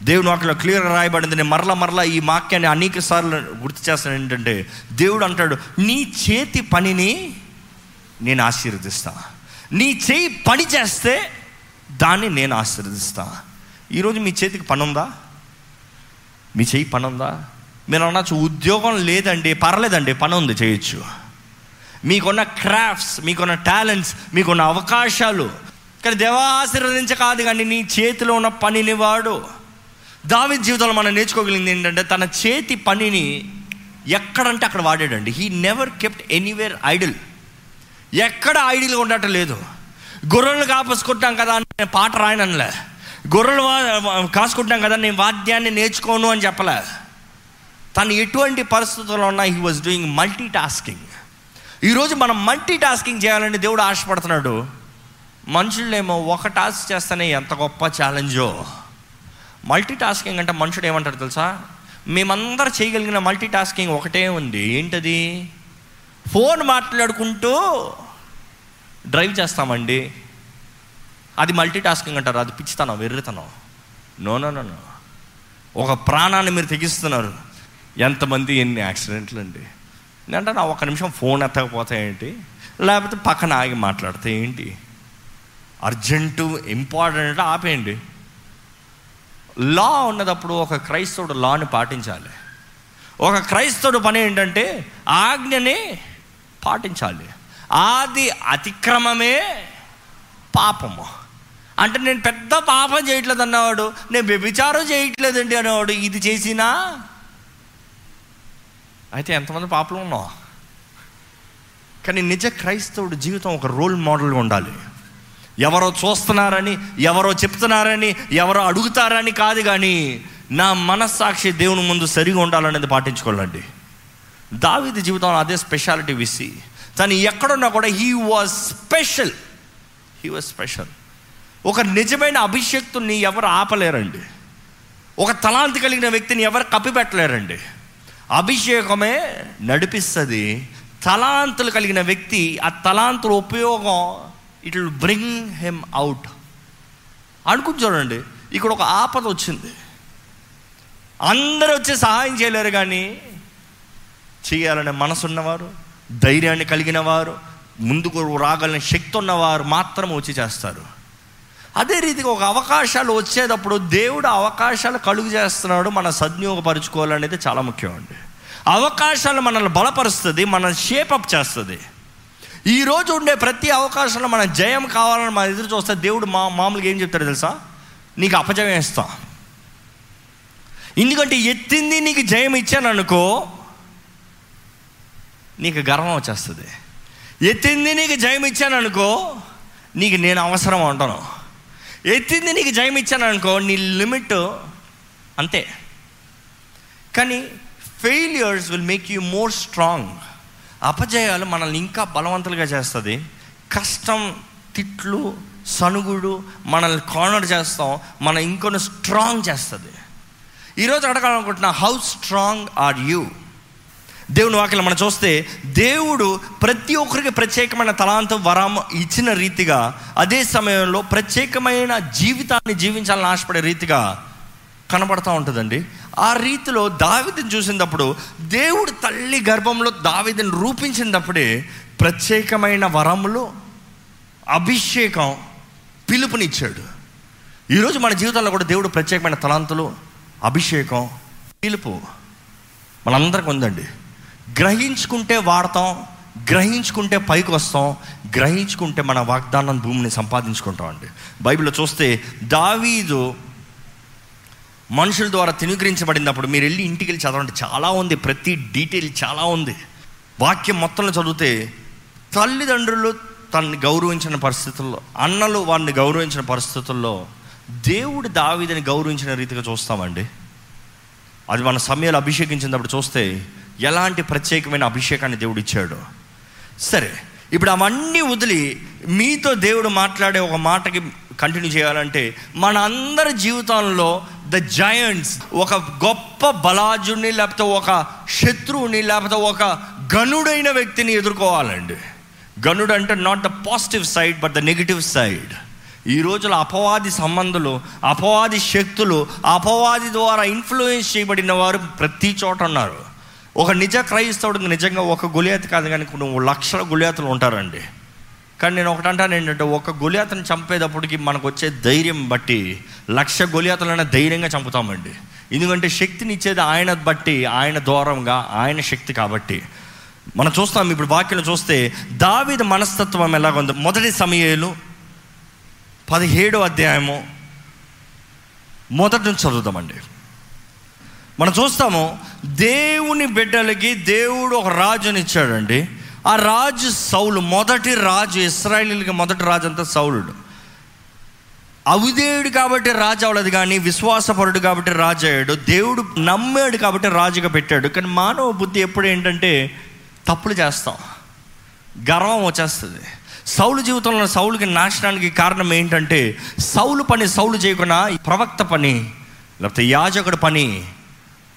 దేవుడు అక్కడ క్లియర్గా రాయబడింది నేను మరలా మరలా ఈ వాక్యాన్ని అనేక సార్లు గుర్తు చేస్తాను ఏంటంటే దేవుడు అంటాడు నీ చేతి పనిని నేను ఆశీర్వదిస్తా. నీ చేయి పని చేస్తే దాన్ని నేను ఆశీర్వదిస్తా. ఈరోజు మీ చేతికి పని ఉందా మీ చేయి పని ఉందా మీరు అనొచ్చు ఉద్యోగం లేదండి పర్లేదండి పని ఉంది చేయొచ్చు. మీకున్న క్రాఫ్ట్స్ మీకున్న టాలెంట్స్ మీకున్న అవకాశాలు. కానీ దేవ ఆశీర్వదించ కాదు కానీ నీ చేతిలో ఉన్న పనిని వాడు. దావి జీవితంలో మనం నేర్చుకోగలిగింది ఏంటంటే తన చేతి పనిని ఎక్కడంటే అక్కడ వాడాడండి. He never kept anywhere idle ఎక్కడ ఐడిల్గా ఉండటం లేదు. గొర్రెలు కాపసుకుంటాం కదా అని నేను పాట రాయనలే గొర్రెలు కాసుకుంటాం కదా నేను వాద్యాన్ని నేర్చుకోను అని చెప్పలే. తను ఎటువంటి పరిస్థితుల్లో ఉన్నా he was doing multitasking ఈరోజు మనం మల్టీ టాస్కింగ్ చేయాలని దేవుడు ఆశపడుతున్నాడు. మనుషులేమో ఒక టాస్క్ చేస్తేనే ఎంత గొప్ప ఛాలెంజో మల్టీ టాస్కింగ్ అంటే మనుషుడు ఏమంటారు తెలుసా? మేమందరం చేయగలిగిన మల్టీ టాస్కింగ్ ఒకటే ఉంది. ఏంటది? ఫోన్ మాట్లాడుకుంటూ డ్రైవ్ చేస్తామండి. అది మల్టీ టాస్కింగ్ అంటారు. అది పిచ్చితనం వెర్రితనం. నో నో నో నో ఒక ప్రాణాన్ని మీరు తెగిస్తున్నారు. ఎంతమంది ఎన్ని యాక్సిడెంట్లు అండి? అంటే నా ఒక నిమిషం ఫోన్ ఎత్తకపోతే ఏంటి? లేకపోతే పక్కన ఆగి మాట్లాడితే ఏంటి? అర్జెంటు ఇంపార్టెంట్ అంటే ఆపేయండి. లా ఉన్నదప్పుడు ఒక క్రైస్తవుడు లాని పాటించాలి. ఒక క్రైస్తవుడు పని ఏంటంటే ఆజ్ఞని పాటించాలి. ఆది అతిక్రమమే పాపము. అంటే నేను పెద్ద పాపం చేయట్లేదు అన్నవాడు నేను వ్యభిచారం చేయట్లేదండి అనేవాడు ఇది చేసినా అయితే ఎంతమంది పాపలు ఉన్నావు? కానీ నిజ క్రైస్తవుడు జీవితం ఒక రోల్ మోడల్గా ఉండాలి. ఎవరో చూస్తున్నారని ఎవరో చెప్తున్నారని ఎవరో అడుగుతారని కాదు కానీ నా మనస్సాక్షి దేవుని ముందు సరిగా ఉండాలనేది పాటించుకోవాలండి. దావిది జీవితంలో అదే స్పెషాలిటీ విసి తను ఎక్కడున్నా కూడా he was special he was special ఒక నిజమైన అభిషక్తుని ఎవరు ఆపలేరండి. ఒక తలాంతి కలిగిన వ్యక్తిని ఎవరు కప్పిపెట్టలేరండి. అభిషేకమే నడిపిస్తుంది. తలాంతులు కలిగిన వ్యక్తి ఆ తలాంతుల ఉపయోగం it will bring him out అనుకుని చూడండి ఇక్కడ ఒక ఆపద వచ్చింది. అందరూ వచ్చి సహాయం చేయలేరు కానీ చేయాలనే మనసు ఉన్నవారు ధైర్యాన్ని కలిగిన వారు ముందుకు రాగలిగిన శక్తి ఉన్నవారు మాత్రం వచ్చి చేస్తారు. అదే రీతిగా ఒక అవకాశాలు వచ్చేటప్పుడు దేవుడు అవకాశాలు కలుగు చేస్తున్నాడు మన సద్వినియోగపరుచుకోవాలనేది చాలా ముఖ్యం అండి. అవకాశాలు మనల్ని బలపరుస్తుంది మనల్ని షేపప్ చేస్తుంది. ఈరోజు ఉండే ప్రతి అవకాశంలో మన జయం కావాలని మన ఎదురు చూస్తే దేవుడు మా మామూలుగా ఏం చెప్తాడు తెలుసా? నీకు అపజయం ఇస్తా ఎందుకంటే ఎత్తింది నీకు జయం ఇచ్చాను అనుకో నీకు గర్వం వచ్చేస్తుంది. ఎత్తింది నీకు జయం ఇచ్చాను అనుకో నీకు నేను అవసరం అంటాను. ఎత్తింది నీకు జయం ఇచ్చాను అనుకో నీ లిమిట్ అంతే. కానీ failures will make you more strong అపజయాలు మనల్ని ఇంకా బలవంతులుగా చేస్తుంది. కష్టం తిట్లు సనుగుడు మనల్ని కార్నర్ చేస్తాం మన ఇంకొన్ని స్ట్రాంగ్ చేస్తుంది. ఈరోజు అడగాలనుకుంటున్నా హౌ స్ట్రాంగ్ ఆర్ యూ దేవుని వాక్యం మనం చూస్తే దేవుడు ప్రతి ఒక్కరికి ప్రత్యేకమైన తలాంతం వరం ఇచ్చిన రీతిగా అదే సమయంలో ప్రత్యేకమైన జీవితాన్ని జీవించాలని ఆశపడే రీతిగా కనబడతా ఉంటుందండి. ఆ రీతిలో దావిదిని చూసినప్పుడు దేవుడు తల్లి గర్భంలో దావిదిని రూపించినప్పుడే ప్రత్యేకమైన వరములు అభిషేకం పిలుపునిచ్చాడు. ఈరోజు మన జీవితంలో కూడా దేవుడు ప్రత్యేకమైన తలాంతులు అభిషేకం పిలుపు మనందరికి ఉందండి. గ్రహించుకుంటే వాడతాం గ్రహించుకుంటే పైకి వస్తాం గ్రహించుకుంటే మన వాగ్దానం భూమిని సంపాదించుకుంటాం అండి. బైబిల్లో చూస్తే దావీదు మనుషుల ద్వారా తినుగ్రహించబడినప్పుడు మీరు వెళ్ళి ఇంటికి వెళ్ళి చదవండి. చాలా ఉంది ప్రతి డీటెయిల్ చాలా ఉంది. వాక్యం మొత్తంలో చదివితే తల్లిదండ్రులు తనని గౌరవించిన పరిస్థితుల్లో అన్నలు వారిని గౌరవించిన పరిస్థితుల్లో దేవుడు దావీదని గౌరవించిన రీతిగా చూస్తామండి. అది మన సమయాలు అభిషేకించినప్పుడు చూస్తే ఎలాంటి ప్రత్యేకమైన అభిషేకాన్ని దేవుడు ఇచ్చాడు. సరే ఇప్పుడు అవన్నీ వదిలి మీతో దేవుడు మాట్లాడే ఒక మాటకి కంటిన్యూ చేయాలంటే మన అందరి జీవితంలో ద జయంట్స్ ఒక గొప్ప బలాజుని లేకపోతే ఒక శత్రువుని లేకపోతే ఒక గనుడైన వ్యక్తిని ఎదుర్కోవాలండి. గనుడు అంటే not the positive side but the negative side ఈ రోజుల అపవాది సంబంధులు అపవాది శక్తులు అపవాది ద్వారా ఇన్ఫ్లుయెన్స్ చేయబడిన వారు ప్రతి చోట ఉన్నారు. ఒక నిజ క్రైస్తవుడు నిజంగా ఒక గుళియాత కాదు కానీ కొన్ని లక్షల గుళియాతలు ఉంటారండి. కానీ నేను ఒకటి అంటాను ఏంటంటే ఒక గుళియాతను చంపేటప్పటికి మనకు వచ్చే ధైర్యం బట్టి లక్ష గుళియాతలైనా ధైర్యంగా చంపుతామండి. ఎందుకంటే శక్తిని ఇచ్చేది ఆయన బట్టి ఆయన దూరంగా ఆయన శక్తి కాబట్టి. మనం చూస్తాం ఇప్పుడు వాక్యం చూస్తే దావిద మనస్తత్వం ఎలాగుంది? మొదటి సమయాలు పదిహేడో అధ్యాయము మొదటి నుంచి చదువుదామండి. మనం చూస్తాము దేవుని బిడ్డలకి దేవుడు ఒక రాజుని ఇచ్చాడండి. ఆ రాజు సౌలు మొదటి రాజు ఇస్రాయలీలకి మొదటి రాజు అంతా సౌలుడు. అవిదేయుడు కాబట్టి రాజు అవ్వలేదు కానీ విశ్వాసపరుడు కాబట్టి రాజు అయ్యాడు. దేవుడు నమ్మాడు కాబట్టి రాజుగా పెట్టాడు. కానీ మానవ బుద్ధి ఎప్పుడు ఏంటంటే తప్పులు చేస్తాం. గర్వం వచ్చేస్తుంది. సౌలు జీవితంలో సౌలుకి నాశనానికి కారణం ఏంటంటే సౌలు పని సౌలు చేయకుండా ప్రవక్త పని లేకపోతే యాజకుడు పని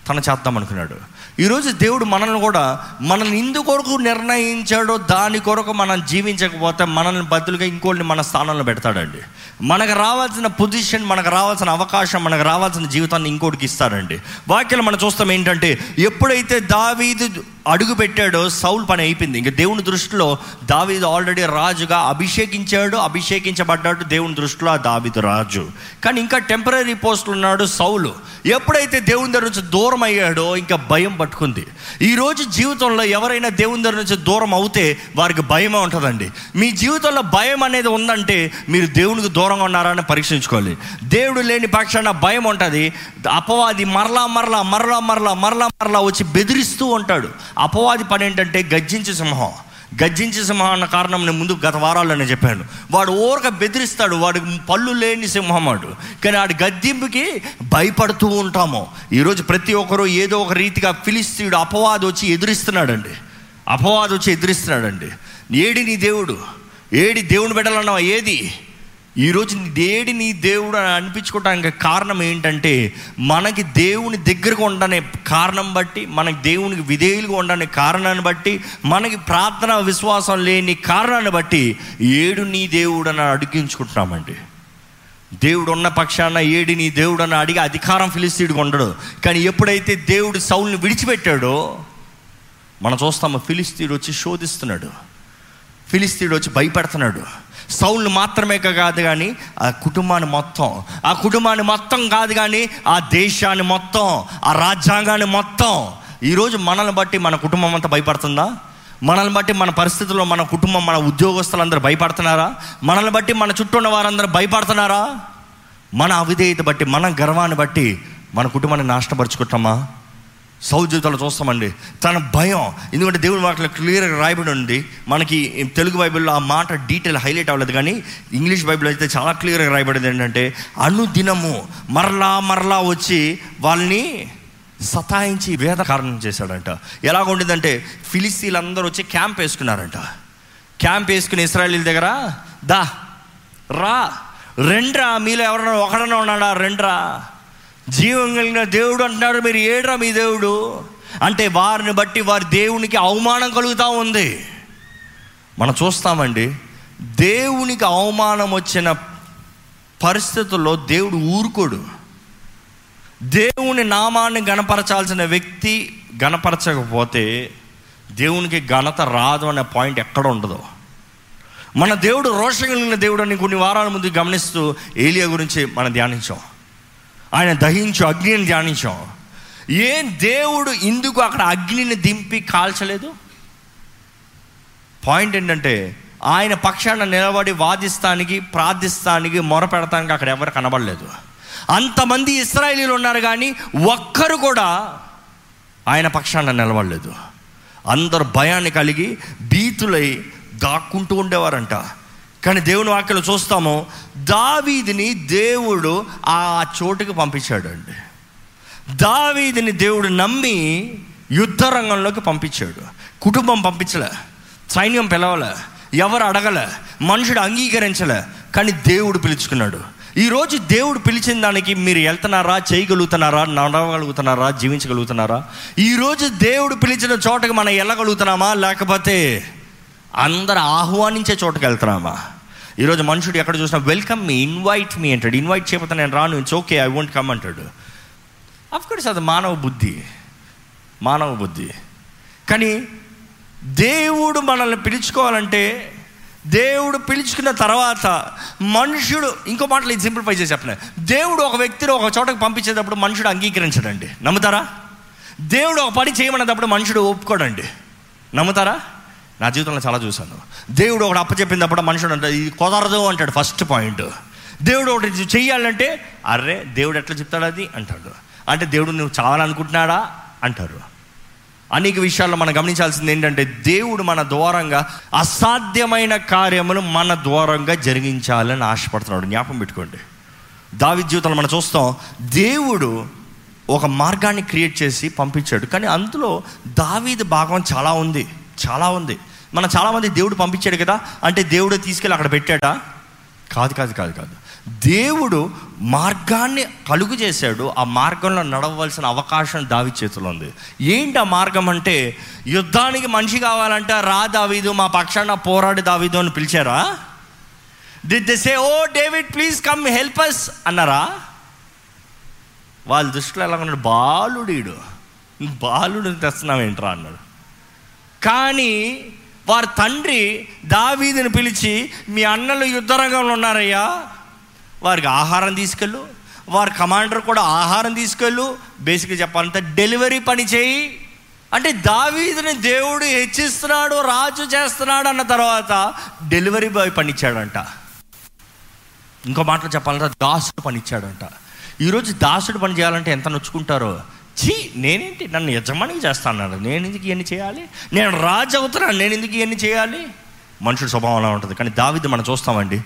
తన చేద్దాం అనుకున్నాడు. ఈరోజు దేవుడు మనల్ని కూడా మనల్ని ఇందు కొరకు నిర్ణయించాడో దాని కొరకు మనం జీవించకపోతే మనల్ని బదులుగా ఇంకోటిని మన స్థానంలో పెడతాడండి. మనకు రావాల్సిన పొజిషన్ మనకు రావాల్సిన అవకాశం మనకు రావాల్సిన జీవితాన్ని ఇంకోటికి ఇస్తాడండి. వాక్యాలు మనం చూస్తాం ఏంటంటే ఎప్పుడైతే దావీదు అడుగు పెట్టాడో సౌల్ పని అయిపోయింది. ఇంకా దేవుని దృష్టిలో దావీదు ఆల్రెడీ రాజుగా అభిషేకించాడు అభిషేకించబడ్డాడు దేవుని దృష్టిలో ఆ దావీదు రాజు. కానీ ఇంకా టెంపరీ పోస్టులు ఉన్నాడు సౌలు. ఎప్పుడైతే దేవుని దగ్గర నుంచి దూరం అయ్యాడో ఇంకా భయం పట్టుకుంది. ఈరోజు జీవితంలో ఎవరైనా దేవుని దగ్గర నుంచి దూరం అవుతే వారికి భయమే ఉంటుందండి. మీ జీవితంలో భయం అనేది ఉందంటే మీరు దేవునికి దూరంగా ఉన్నారని పరీక్షించుకోవాలి. దేవుడు లేని పక్షాన భయం ఉంటుంది. అపవాది మరలా మరలా మరలా మరలా మరలా మరలా వచ్చి బెదిరిస్తూ ఉంటాడు. అపవాది పని ఏంటంటే గర్జించే సింహం. గర్జించే సింహం అన్న కారణం నేను ముందు గత వారాల్లోనే చెప్పాను. వాడు ఊరక బెదిరిస్తాడు వాడు పళ్ళు లేని సింహం వాడు కానీ వాడి గద్దెంపుకి భయపడుతూ ఉంటాము. ఈరోజు ప్రతి ఒక్కరూ ఏదో ఒక రీతిగా ఫిలిస్తీయుడు అపవాదు వచ్చి ఎదురిస్తున్నాడండి. అపవాదు వచ్చి ఎదురిస్తున్నాడండి. ఏడి నీ దేవుడు? ఏడి దేవుని బిడ్డలన్నావా? ఏది? ఈరోజు దేడి నీ దేవుడు అని అనిపించుకోవడానికి కారణం ఏంటంటే మనకి దేవుని దగ్గరకు ఉండనే కారణం బట్టి మనకి దేవునికి విధేయులుగా ఉండనే కారణాన్ని బట్టి మనకి ప్రార్థన విశ్వాసం లేని కారణాన్ని బట్టి ఏడు నీ దేవుడు అని అడిగించుకుంటున్నామండి. దేవుడు ఉన్న పక్షాన ఏడి నీ దేవుడు అని అడిగి అధికారం ఫిలిస్తీడుగా ఉండడు. కానీ ఎప్పుడైతే దేవుడు సౌల్ని విడిచిపెట్టాడో మనం చూస్తాము ఫిలిస్తీడు వచ్చి శోధిస్తున్నాడు. ఫిలిస్తీడు వచ్చి భయపెడుతున్నాడు. సౌల్ని మాత్రమే కాదు కానీ ఆ కుటుంబాన్ని మొత్తం ఆ కుటుంబాన్ని మొత్తం కాదు కానీ ఆ దేశాన్ని మొత్తం ఆ రాజ్యాంగాన్ని మొత్తం. ఈరోజు మనల్ని బట్టి మన కుటుంబం అంతా భయపడుతుందా? మనల్ని బట్టి మన పరిస్థితుల్లో మన కుటుంబం మన ఉద్యోగస్తులందరూ భయపడుతున్నారా? మనల్ని బట్టి మన చుట్టూ ఉన్న వారందరూ భయపడుతున్నారా? మన అవిధేయత బట్టి మన గర్వాన్ని బట్టి మన కుటుంబాన్ని నాశనపరుచుకుంటామా సౌ జీవితాలు చూస్తామండి. తన భయం ఎందుకంటే దేవుని వాటిలో క్లియర్గా రాయబడి ఉంది. మనకి తెలుగు బైబిల్లో ఆ మాట డీటెయిల్ హైలైట్ అవ్వలేదు కానీ ఇంగ్లీష్ బైబిల్ అయితే చాలా క్లియర్గా రాయబడింది ఏంటంటే అనుదినము మరలా మరలా వచ్చి వాళ్ళని సతాయించి వేద కారణం చేశాడంట. ఎలాగ ఉండిందంటే ఫిలిస్తీన్లందరూ వచ్చి క్యాంప్ వేసుకున్నారంట. క్యాంప్ వేసుకుని ఇస్రాయలీల దగ్గర దా రా రెండ్రా మీలో ఎవరన్నా ఒకడన్నా ఉన్నాడా? రెండ్రా. జీవం కలిగిన దేవుడు అంటున్నాడు మీరు ఏడ్రా మీ దేవుడు? అంటే వారిని బట్టి వారి దేవునికి అవమానం కలుగుతూ ఉంది. మనం చూస్తామండి దేవునికి అవమానం వచ్చిన పరిస్థితుల్లో దేవుడు ఊరుకోడు. దేవుని నామాన్ని గణపరచాల్సిన వ్యక్తి గణపరచకపోతే దేవునికి ఘనత రాదు అనే పాయింట్ ఎక్కడ ఉండదు. మన దేవుడు రోషం కలిగిన దేవుడు అని కొన్ని వారాల ముందు గమనిస్తూ ఏలియా గురించి మనం ధ్యానించాం. ఆయన దహించు అగ్నిని ధ్యానించాం. ఏం దేవుడు ఇందుకు అక్కడ అగ్నిని దింపి కాల్చలేదు? పాయింట్ ఏంటంటే ఆయన పక్షాన నిలబడి వాదిస్తానికి ప్రార్థిస్తానికి మొరపెడతానికి అక్కడ ఎవరు కనబడలేదు. అంతమంది ఇస్రాయలీలు ఉన్నారు కానీ ఒక్కరు కూడా ఆయన పక్షాన నిలబడలేదు. అందరు భయాన్ని కలిగి భీతులై దాక్కుంటూ ఉండేవారంట. కానీ దేవుని వాక్యలో చూస్తాము దావీదిని దేవుడు ఆ చోటుకి పంపించాడు అండి దావీదిని దేవుడు నమ్మి యుద్ధ రంగంలోకి పంపించాడు. కుటుంబం పంపించలే సైన్యం పిలవలే ఎవరు అడగలే మనుషుడు అంగీకరించలే కానీ దేవుడు పిలుచుకున్నాడు. ఈరోజు దేవుడు పిలిచిన దానికి మీరు వెళ్తున్నారా చేయగలుగుతున్నారా నడవగలుగుతున్నారా జీవించగలుగుతున్నారా? ఈరోజు దేవుడు పిలిచిన చోటకి మనం వెళ్ళగలుగుతున్నామా లేకపోతే అందరు ఆహ్వానించే చోటుకి వెళ్తున్నామా? ఈరోజు మనుషుడు ఎక్కడ చూసినా వెల్కమ్ మీ ఇన్వైట్ మీ అంటాడు. ఇన్వైట్ చేయకపోతే నేను రాను it's okay I won't come అంటాడు. అఫ్కోర్స్ అది మానవ బుద్ధి. మానవ బుద్ధి. కానీ దేవుడు మనల్ని పిలుచుకోవాలంటే దేవుడు పిలుచుకున్న తర్వాత మనుషుడు ఇంకో మాటలు ఇది సింప్లిఫై చేసి చెప్పిన దేవుడు ఒక వ్యక్తిని ఒక చోటకు పంపించేటప్పుడు మనుషుడు అంగీకరించడండి. నమ్ముతారా? దేవుడు ఒక పని చేయమన్నప్పుడు మనుషుడు ఒప్పుకోడండి. నమ్ముతారా? నా జీవితంలో చాలా చూశాను. దేవుడు ఒకటి అప్పచెప్పినప్పుడు మనుషుడు అంటాడు ఇది కుదరదు అంటాడు ఫస్ట్ పాయింట్. దేవుడు ఒకటి చెయ్యాలంటే అర్రే దేవుడు ఎట్లా చెప్తాడు అది? అంటాడు. అంటే దేవుడు నువ్వు చావాలనుకుంటున్నాడా? అంటారు. అనేక విషయాల్లో మనం గమనించాల్సింది ఏంటంటే దేవుడు మన ద్వారంగా అసాధ్యమైన కార్యములు మన ద్వారంగా జరిగించాలని ఆశపడుతున్నాడు. జ్ఞాపం పెట్టుకోండి. దావి జీవితంలో మనం చూస్తాం దేవుడు ఒక మార్గాన్ని క్రియేట్ చేసి పంపించాడు. కానీ అందులో దావీది భాగం చాలా ఉంది. చాలా ఉంది. మనం చాలామంది దేవుడు పంపించాడు కదా అంటే దేవుడు తీసుకెళ్ళి అక్కడ పెట్టాడా? కాదు కాదు కాదు కాదు. దేవుడు మార్గాన్ని కలుగు చేశాడు ఆ మార్గంలో నడవలసిన అవకాశం దావి చేతిలో ఉంది. ఏంటి ఆ మార్గం అంటే యుద్ధానికి మనిషి కావాలంటే రా దావీదు మా పక్షాన పోరాడి దావీదు అని పిలిచారా? Did they say O David please come help us అన్నారా? వాళ్ళ దృష్టిలో ఎలా ఉన్నాడు? బాలుడీడు బాలుడు తెస్తున్నావు ఏంట్రా అన్నాడు. కానీ వారి తండ్రి దావీదిని పిలిచి మీ అన్నలు యుద్ధరంగంలో ఉన్నారయ్యా. వారికి ఆహారం తీసుకెళ్ళు. వారి కమాండర్ కూడా ఆహారం తీసుకెళ్ళు. బేసిక్గా చెప్పాలంటే డెలివరీ పని చేయి. అంటే దావీదిని దేవుడు హెచ్చిస్తున్నాడు రాజు చేస్తున్నాడు అన్న తర్వాత డెలివరీ బాయ్ పనిచ్చాడంట. ఇంకో మాటలు చెప్పాలంటే దాసుడు పనిచ్చాడంట. ఈరోజు దాసుడు పని చేయాలంటే ఎంత నొచ్చుకుంటారో? చీ నేనేంటి? నన్ను యజమానికి చేస్తాను నేను ఎందుకు ఇవన్నీ చేయాలి? నేను రాజు అవుతున్నాను నేను ఎందుకు ఇవన్నీ చేయాలి? మనుషుడి స్వభావం అలా ఉంటుంది. కానీ దావిది మనం చూస్తామండి.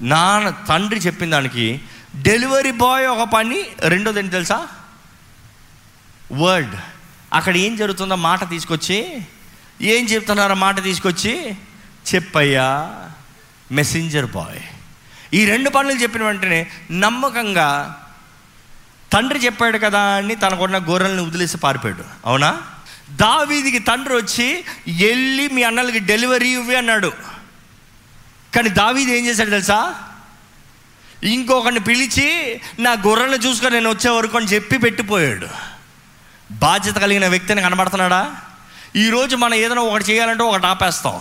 నాన్న తండ్రి చెప్పిన దానికి డెలివరీ బాయ్ ఒక పని రెండోది ఏంటి తెలుసా? వర్డ్. అక్కడ ఏం జరుగుతుందో మాట తీసుకొచ్చి ఏం చెప్తున్నారో మాట తీసుకొచ్చి చెప్పయ్యా మెసెంజర్ బాయ్ ఈ రెండు పనులు చెప్పిన వెంటనే నమ్మకంగా తండ్రి చెప్పాడు కదా అని తనకున్న గొర్రెల్ని వదిలేసి పారిపోయాడు. అవునా? దావీదికి తండ్రి వచ్చి వెళ్ళి మీ అన్నలకి డెలివరీ ఇవ్వి అన్నాడు. కానీ దావీది ఏం చేశాడు తెలుసా? ఇంకొకరిని పిలిచి నా గొర్రెలను చూసుకొని నేను వచ్చే వరకు అని చెప్పి పెట్టిపోయాడు. బాధ్యత కలిగిన వ్యక్తిని కనబడుతున్నాడా? ఈరోజు మనం ఏదైనా ఒకటి చేయాలంటే ఒకటి ఆపేస్తాం.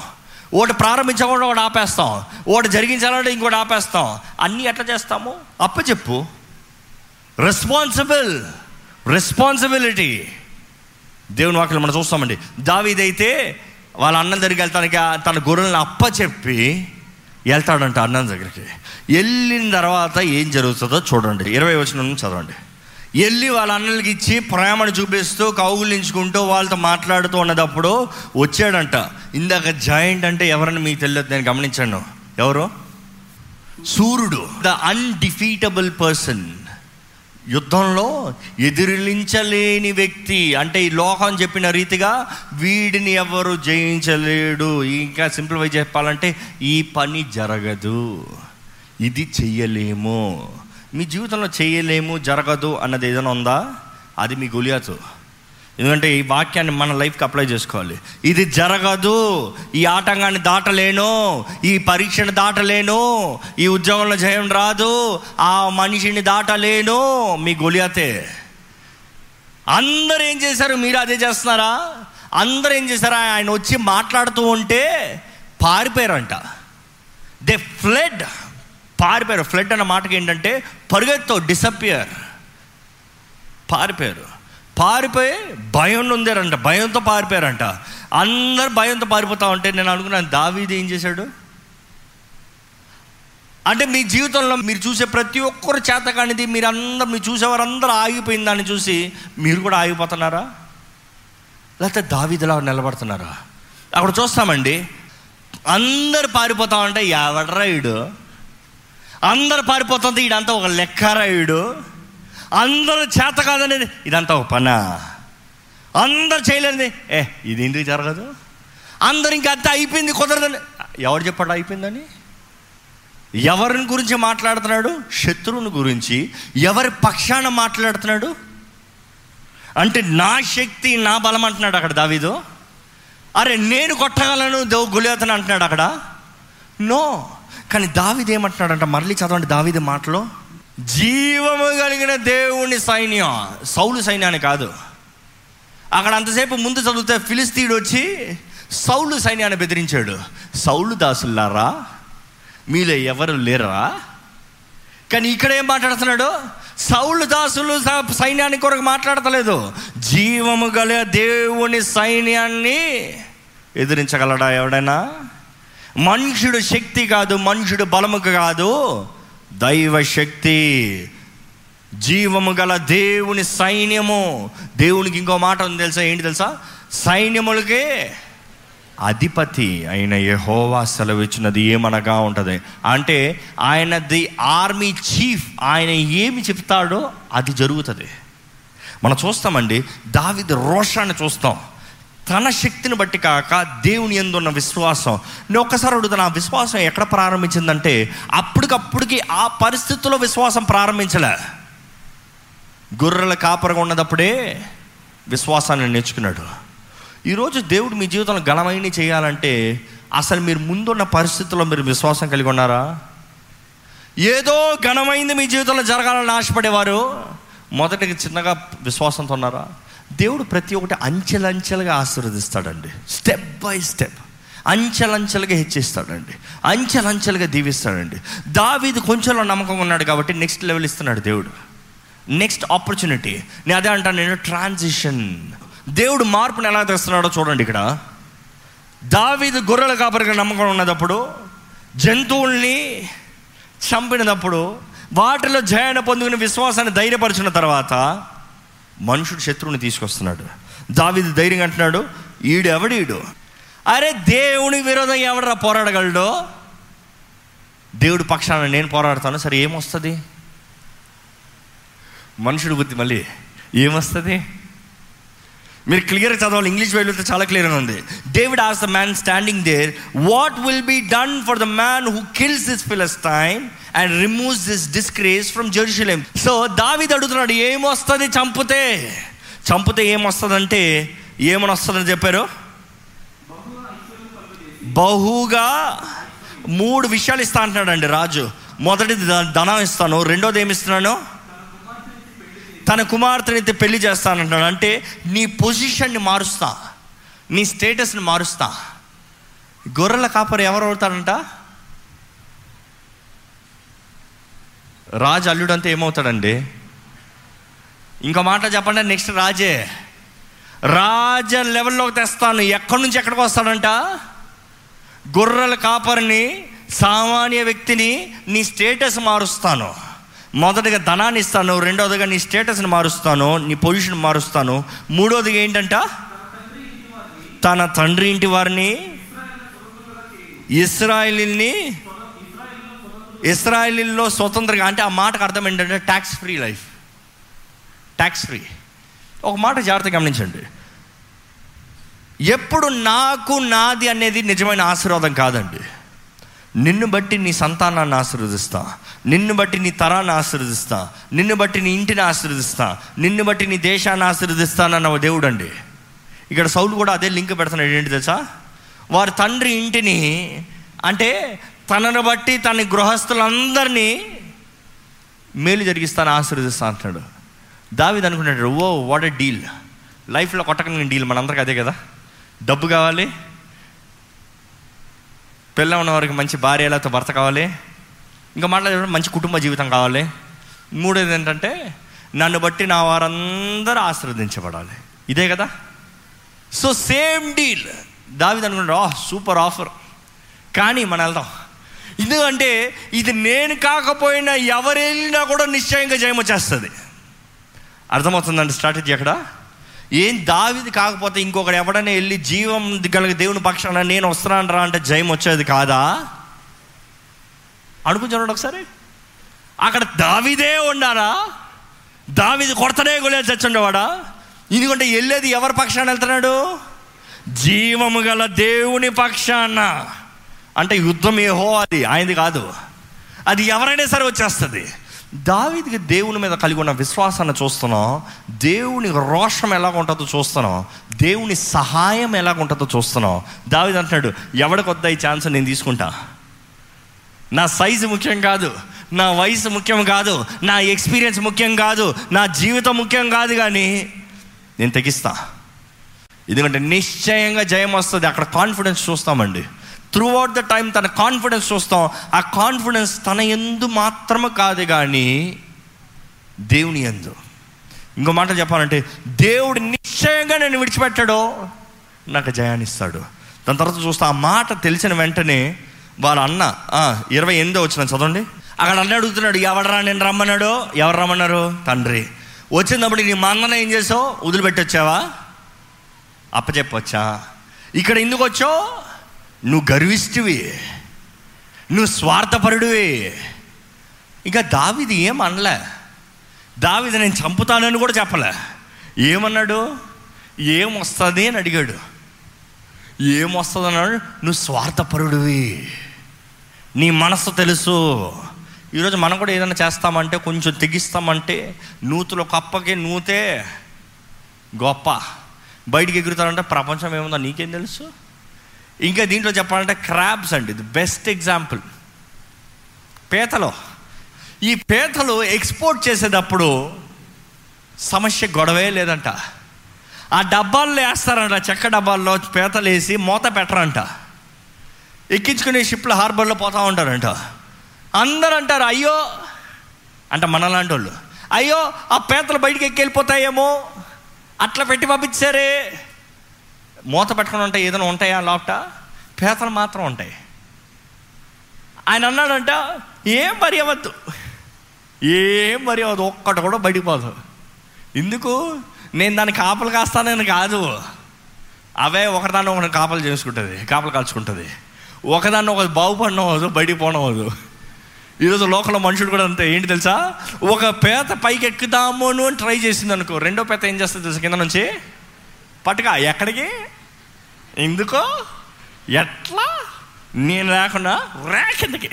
ఒకటి ప్రారంభించకుండా ఒకటి ఆపేస్తాం. ఒకటి జరిగించాలంటే ఇంకోటి ఆపేస్తాం. అన్నీ ఎట్లా చేస్తాము? అప్పచెప్పు. రెస్పాన్సిబుల్ రెస్పాన్సిబిలిటీ దేవుని వాక్యం మనం చూస్తామండి. దావీదైతే వాళ్ళ అన్నం దగ్గరికి వెళ్తానికి తన గొర్రెలను అప్పచెప్పి వెళ్తాడంట అన్నం దగ్గరికి. వెళ్ళిన తర్వాత ఏం జరుగుతుందో చూడండి. ఇరవై వచ్చిన చదవండి. వెళ్ళి వాళ్ళ అన్నలకి ఇచ్చి ప్రేమను చూపిస్తూ కౌగులించుకుంటూ వాళ్ళతో మాట్లాడుతూ ఉన్నదప్పుడు వచ్చాడంట. ఇందాక జాయింట్ అంటే ఎవరని మీకు తెలియదు నేను గమనించాను. ఎవరు? సూర్యుడు. ద అన్డిఫీటబుల్ పర్సన్ యుద్ధంలో ఎదిరించలేని వ్యక్తి అంటే ఈ లోకం చెప్పిన రీతిగా వీడిని ఎవరు జయించలేడు. ఇంకా సింప్లిఫై చెప్పాలంటే ఈ పని జరగదు. ఇది చెయ్యలేము. మీ జీవితంలో చేయలేము జరగదు అన్నది ఏదైనా ఉందా? అది మీ గులియాతు. ఎందుకంటే ఈ వాక్యాన్ని మన లైఫ్కి అప్లై చేసుకోవాలి. ఇది జరగదు. ఈ ఆటంకాన్ని దాటలేను. ఈ పరీక్షను దాటలేను. ఈ ఉద్యోగంలో జయం రాదు. ఆ మనిషిని దాటలేను. మీ గొలియాతే. అందరూ ఏం చేశారు? మీరు అదే చేస్తున్నారా? అందరూ ఏం చేశారా? ఆయన వచ్చి మాట్లాడుతూ ఉంటే పారిపోయారంట. దే ఫ్లడ్ పారిపోయారు. ఫ్లడ్ అన్న మాటకి ఏంటంటే పరుగెత్తు డిసప్పియర్ పారిపోయారు. పారిపోయి భయం ఉందారంట భయంతో పారిపోయారంట. అందరు భయంతో పారిపోతా ఉంటే నేను అనుకున్నాను దావీది ఏం చేశాడు? అంటే మీ జీవితంలో మీరు చూసే ప్రతి ఒక్కరు చేత కానిది మీరు అందరు మీరు చూసేవారందరూ ఆగిపోయిన దాన్ని చూసి మీరు కూడా ఆగిపోతున్నారా? లేకపోతే దావీదిలా నిలబడుతున్నారా? అక్కడ చూస్తామండి. అందరు పారిపోతా ఉంటే ఎవడరా అందరు పారిపోతుంది ఈడంతా ఒక లెక్కరాయుడు అందరూ చేత కాదనేది. ఇదంతా ఒక పనా? అందరు చేయలేనిది. ఏ ఇది ఎందుకు జరగదు? అందరు ఇంకా అంతా అయిపోయింది కుదరదని. ఎవరు చెప్పాడు అయిపోయిందని? ఎవరిని గురించి మాట్లాడుతున్నాడు? శత్రువుని గురించి. ఎవరి పక్షాన మాట్లాడుతున్నాడు? అంటే నా శక్తి నా బలం అంటున్నాడు అక్కడ దావీదు. అరే నేను కొట్టగలను దేవు గులేతను అంటున్నాడు అక్కడ. నో. కానీ దావిది ఏమంటున్నాడంట? మరలి చదవండి దావిది మాటలో. జీవము కలిగిన దేవుని సైన్యం. సౌలు సైన్యాన్ని కాదు. అక్కడ అంతసేపు ముందు చదివితే ఫిలిస్తీడు వచ్చి సౌలు సైన్యాన్ని బెదిరించాడు. సౌలు దాసులారా మీలో ఎవరు లేరా? కానీ ఇక్కడ ఏం మాట్లాడుతున్నాడు? సౌలు దాసులు సైన్యాన్ని కొరకు మాట్లాడతలేదు. జీవము గల దేవుని సైన్యాన్ని ఎదిరించగలడా ఎవడైనా? మనుషుడు శక్తి కాదు మనుషుడు బలముకు కాదు. దైవ శక్తి జీవము గల దేవుని సైన్యము. దేవునికి ఇంకో మాట ఉంది తెలుసా? ఏంటి తెలుసా? సైన్యములకే అధిపతి అయిన యహోవా సెలవిచ్చినది ఏమనగా ఉంటుంది? అంటే ఆయన ది ఆర్మీ చీఫ్ ఆయన ఏమి చెప్తాడో అది జరుగుతుంది. మనం చూస్తామండి దావిద్ రోషాన్ని చూస్తాం. తన శక్తిని బట్టి కాక దేవుని ఎందున్న విశ్వాసం. నేను ఒక్కసారి అడుగుతాను ఆ విశ్వాసం ఎక్కడ ప్రారంభించిందంటే అప్పటికప్పటికి ఆ పరిస్థితుల్లో విశ్వాసం ప్రారంభించలే. గొర్రెల కాపరగా ఉన్నదప్పుడే విశ్వాసాన్ని నేర్చుకున్నాడు. ఈరోజు దేవుడు మీ జీవితంలో ఘనమైన చేయాలంటే అసలు మీరు ముందున్న పరిస్థితుల్లో మీరు విశ్వాసం కలిగి ఉన్నారా? ఏదో ఘనమైంది మీ జీవితంలో జరగాలని ఆశపడేవారు. మొదటికి చిన్నగా విశ్వాసంతో ఉన్నారా? దేవుడు ప్రతి ఒక్కటి అంచెలంచెలుగా ఆశీర్వదిస్తాడండి. స్టెప్ బై స్టెప్ అంచెలంచెలుగా హెచ్చిస్తాడండి. అంచెలంచెలుగా దీవిస్తాడండి. దావీది కొంచెంలో నమ్మకం ఉన్నాడు కాబట్టి నెక్స్ట్ లెవెల్ ఇస్తున్నాడు దేవుడు. నెక్స్ట్ ఆపర్చునిటీ నేను అదే అంటాను నేను ట్రాన్సిషన్ దేవుడు మార్పును ఎలా తెస్తున్నాడో చూడండి ఇక్కడ. దావీది గొర్రెల కాపరిగా నమ్మకం ఉన్నదప్పుడు జంతువుల్ని చంపినప్పుడు వాటిలో జయాన్ని పొందుకుని విశ్వాసాన్ని ధైర్యపరిచిన తర్వాత మనుషుడు శత్రువుని తీసుకొస్తున్నాడు. దావిది ధైర్యంగా అంటున్నాడు ఈడు ఎవడీడు అరే దేవుని విరోధం ఎవడరా పోరాడగలడో? దేవుడి పక్షాన నేను పోరాడతాను సరే ఏమొస్తుంది? మనుషుడు బుద్ధి మళ్ళీ ఏమొస్తుంది? మీరు క్లియర్ చదవాలి ఇంగ్లీష్ వెళ్తే చాలా క్లియర్గా ఉంది. David as the man standing there what will be done for the man who kills this Philistine and removes this disgrace from Jerusalem so దావిది అడుగుతున్నాడు ఏమొస్తుంది చంపితే? చంపితే ఏమొస్తుందంటే ఏమని వస్తుందని చెప్పారు? బహుగా మూడు విషయాలు ఇస్తా అంటున్నాడండి రాజు. మొదటిది ధనం ఇస్తాను రెండోది ఏమి ఇస్తున్నాను? తన కుమార్తెనైతే పెళ్ళి చేస్తానంటున్నాడు. అంటే నీ పొజిషన్ని మారుస్తా. నీ స్టేటస్ని మారుస్తా. గొర్రెల కాపరి ఎవరు అవుతాడంట రాజు అల్లుడు అంతా ఏమవుతాడండి? ఇంకో మాట చెప్పండి నెక్స్ట్ రాజే. రాజ లెవెల్లోకి తెస్తాను. ఎక్కడి నుంచి ఎక్కడికి వస్తాడంట? గొర్రెల కాపరిని సామాన్య వ్యక్తిని నీ స్టేటస్ మారుస్తాను. మొదటిగా ధనాన్ని ఇస్తాను రెండవదిగా నీ స్టేటస్ని మారుస్తాను నీ పొజిషన్ మారుస్తాను. మూడవదిగా ఏంటంట? తన తండ్రి ఇంటి వారిని ఇస్రాయలీల్ని ఇస్రాయలీల్లో స్వతంత్రంగా అంటే ఆ మాటకు అర్థం ఏంటంటే tax free life tax free ఒక మాట జాగ్రత్తగా గమనించండి. ఎప్పుడు నాకు నాది అనేది నిజమైన ఆశీర్వాదం కాదండి. నిన్ను బట్టి నీ సంతానాన్ని ఆశీర్వదిస్తా. నిన్ను బట్టి నీ తరాన్ని ఆశీర్వదిస్తా. నిన్ను బట్టి నీ ఇంటిని ఆశీర్వదిస్తా. నిన్ను బట్టి నీ దేశాన్ని ఆశీర్వదిస్తానన్న దేవుడు అండి ఇక్కడ సౌలు కూడా అదే లింక్ పెడుతున్నాడు ఏంటి తెలుసా? వారి తండ్రి ఇంటిని అంటే తనను బట్టి తన గృహస్థులందరినీ మేలు జరిగిస్తాను ఆశీర్వదిస్తా అంటున్నాడు. దావిది అనుకున్నాడు ఓ వాట్ ఎ డీల్ లైఫ్లో కొట్టకని డీల్ మనందరికీ అదే కదా? డబ్బు కావాలి పిల్ల ఉన్న వారికి మంచి భార్యలతో భర్త కావాలి. ఇంకా మాట్లాడే మంచి కుటుంబ జీవితం కావాలి. మూడోది ఏంటంటే నన్ను బట్టి నా వారందరూ ఆశీర్వదించబడాలి. ఇదే కదా? So same deal. దావిది అనుకుంటాడు "ఆ, సూపర్ ఆఫర్. కానీ మనం వెళ్దాం. ఎందుకంటే ఇది నేను కాకపోయినా ఎవరు వెళ్ళినా కూడా నిశ్చయంగా జయం వచ్చేస్తుంది అర్థమవుతుందండి స్ట్రాటజీ అక్కడ ఏం దావిది కాకపోతే ఇంకొకడు ఎవడైనా వెళ్ళి జీవం కలిగి దేవుని పక్షాన నేను వస్తున్నాను రా అంటే జయం వచ్చేది కాదా? అనుకుంటున్నాడు ఒకసారి. అక్కడ దావిదే ఉండారా దావిది కొడతనే గొలే చచ్చుండేవాడా ఎందుకంటే వెళ్ళేది ఎవరి పక్షాన వెళ్తున్నాడు? జీవము గల దేవుని పక్షాన. అంటే యుద్ధం ఏహో అది ఆయనది కాదు. అది ఎవరైనా సరే వచ్చేస్తుంది. దావీదికి దేవుని మీద కలిగి ఉన్న విశ్వాసాన్ని చూస్తున్నాం దేవుని రోషం ఎలాగ ఉంటుందో చూస్తున్నాం దేవుని సహాయం ఎలాగ ఉంటుందో చూస్తున్నాం. దావిది అంటున్నాడు ఎవడికి ఈ ఛాన్స్ నేను తీసుకుంటా? నా సైజు ముఖ్యం కాదు నా వయసు ముఖ్యం కాదు నా ఎక్స్పీరియన్స్ ముఖ్యం కాదు నా జీవితం ముఖ్యం కాదు కానీ నేను తెగిస్తా. ఎందుకంటే నిశ్చయంగా జయం వస్తుంది అక్కడ కాన్ఫిడెన్స్ చూస్తామండి. త్రూ అవుట్ ద టైం తన కాన్ఫిడెన్స్ చూస్తాం. ఆ కాన్ఫిడెన్స్ తన ఎందు మాత్రమే కాదు కానీ దేవుని ఎందు. ఇంకో మాట చెప్పాలంటే దేవుడు నిశ్చయంగా నేను విడిచిపెట్టాడో నాకు జయాన్ని ఇస్తాడు దాని తర్వాత చూస్తే ఆ మాట తెలిసిన వెంటనే వాళ్ళ అన్న ఇరవై ఎనిమిదో వచ్చిన చదవండి. అక్కడ అన్న అడుగుతున్నాడు ఎవడరా నేను రమ్మన్నాడు? ఎవరు రమ్మన్నారు? తండ్రి. వచ్చినప్పుడు నీ మా అన్న ఏం చేసావు? వదిలిపెట్టొచ్చావా? అప్పచెప్పొచ్చా? ఇక్కడ ఎందుకు వచ్చావు? నువ్వు గర్విష్టివి నువ్వు స్వార్థపరుడివి. ఇంకా దావిది ఏం అనలే. దావిది నేను చంపుతానని కూడా చెప్పలే. ఏమన్నాడు? ఏమొస్తుంది అని అడిగాడు. ఏమొస్తుంది అన్నాడు నువ్వు స్వార్థపరుడివి. నీ మనసు తెలుసు. ఈరోజు మనం కూడా ఏదైనా చేస్తామంటే కొంచెం తెగిస్తామంటే నూతులో కప్పకి నూతే గొప్ప. బయటికి ఎగురుతారంటే ప్రపంచం ఏముందో నీకేం తెలుసు? ఇంకా దీంట్లో చెప్పాలంటే క్రాబ్స్ అండి. ఇది బెస్ట్ ఎగ్జాంపుల్. పీతలు. ఈ పీతలు ఎక్స్పోర్ట్ చేసేటప్పుడు సమస్య గొడవే లేదంట. ఆ డబ్బాల్లో వేస్తారంట. చెక్క డబ్బాల్లో పేతలు వేసి మూత పెట్టరంట. ఎక్కించుకునే షిప్లో హార్బర్లో పోతూ ఉంటారంట. అందరూ అంటారు అయ్యో! అంట మనలాంటి వాళ్ళు అయ్యో ఆ పీతలు బయటికి ఎక్కి వెళ్ళిపోతాయేమో అట్లా పెట్టి పంపించారే. మూత పెట్టుకుని ఉంటాయి ఏదైనా ఉంటాయా లోపట? పీతలు మాత్రం ఉంటాయి. ఆయన అన్నాడంట ఏం మరి అవ్వద్దు. ఏం మరి అవ్వదు ఒక్కటి కూడా బయటిపోదు ఎందుకు? నేను దాన్ని కాపలు కాస్తానని కాదు. అవే ఒకదాన్ని ఒకటి కాపలు చేసుకుంటుంది కాపలు కాల్చుకుంటుంది. ఒకదాన్ని ఒక బాగుపడినవద్దు బయటికి పోనవద్దు ఈరోజు లోకల్ మనుషుడు కూడా అంతే. ఏంటి తెలుసా? ఒక పేత పైకి ఎక్కుదాము అని ట్రై చేసింది అనుకో రెండో పేత ఏం చేస్తుంది తెలుసా కింద నుంచి? పట్టుక ఎక్కడికి? ఎందుకో? ఎట్లా? నేను లేకుండా రా కిందకి.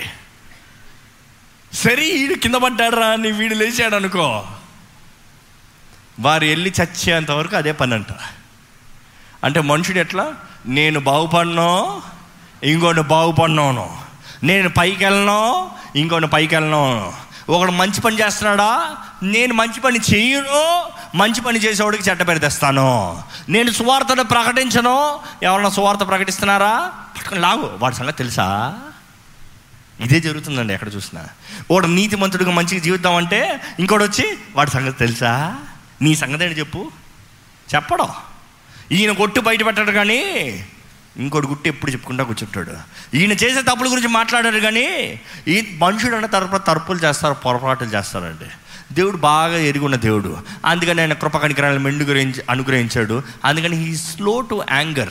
సరే వీడు కింద పడ్డాడు రా అని వీడు లేచాడు అనుకో వారు వెళ్ళి చచ్చేంత వరకు అదే పని అంట అంటే మనుషుడు ఎట్లా? నేను బాగుపడినో ఇంకోటి బాగుపడినాను. నేను పైకి వెళ్ళను ఇంకోటి పైకి వెళ్ళను ఒకడు మంచి పని చేస్తున్నాడా? నేను మంచి పని చేయను మంచి పని చేసేవాడికి చెడ్డ పేరు తెస్తాను. నేను సువార్తను ప్రకటించను. ఎవరన్నా సువార్త ప్రకటిస్తున్నారా? పట్టుకుని లాగు. వాడి సంగతి తెలుసా? ఇదే జరుగుతుందండి ఎక్కడ చూసినా. నీతి మంత్రుడిగా మంచిగా జీవిద్దాం అంటే ఇంకోటి వచ్చి వాడి సంగతి తెలుసా? నీ సంగతి ఏంటి చెప్పు. చెప్పడం. ఈయన కొట్టు బయట పెట్టాడు కానీ ఇంకోటి గుట్టి ఎప్పుడు చెప్పుకుంటా కూర్చుంటాడు. ఈయన చేసే తప్పుల గురించి మాట్లాడారు కానీ ఈ మనుషుడు అంటే తరపు తరపులు చేస్తారు పొరపాట్లు చేస్తారండి. దేవుడు బాగా ఎరుగున్న దేవుడు. అందుకని ఆయన కృప కనికరాలను అనుగ్రహించాడు. అందుకని హీ స్లో టు యాంగర్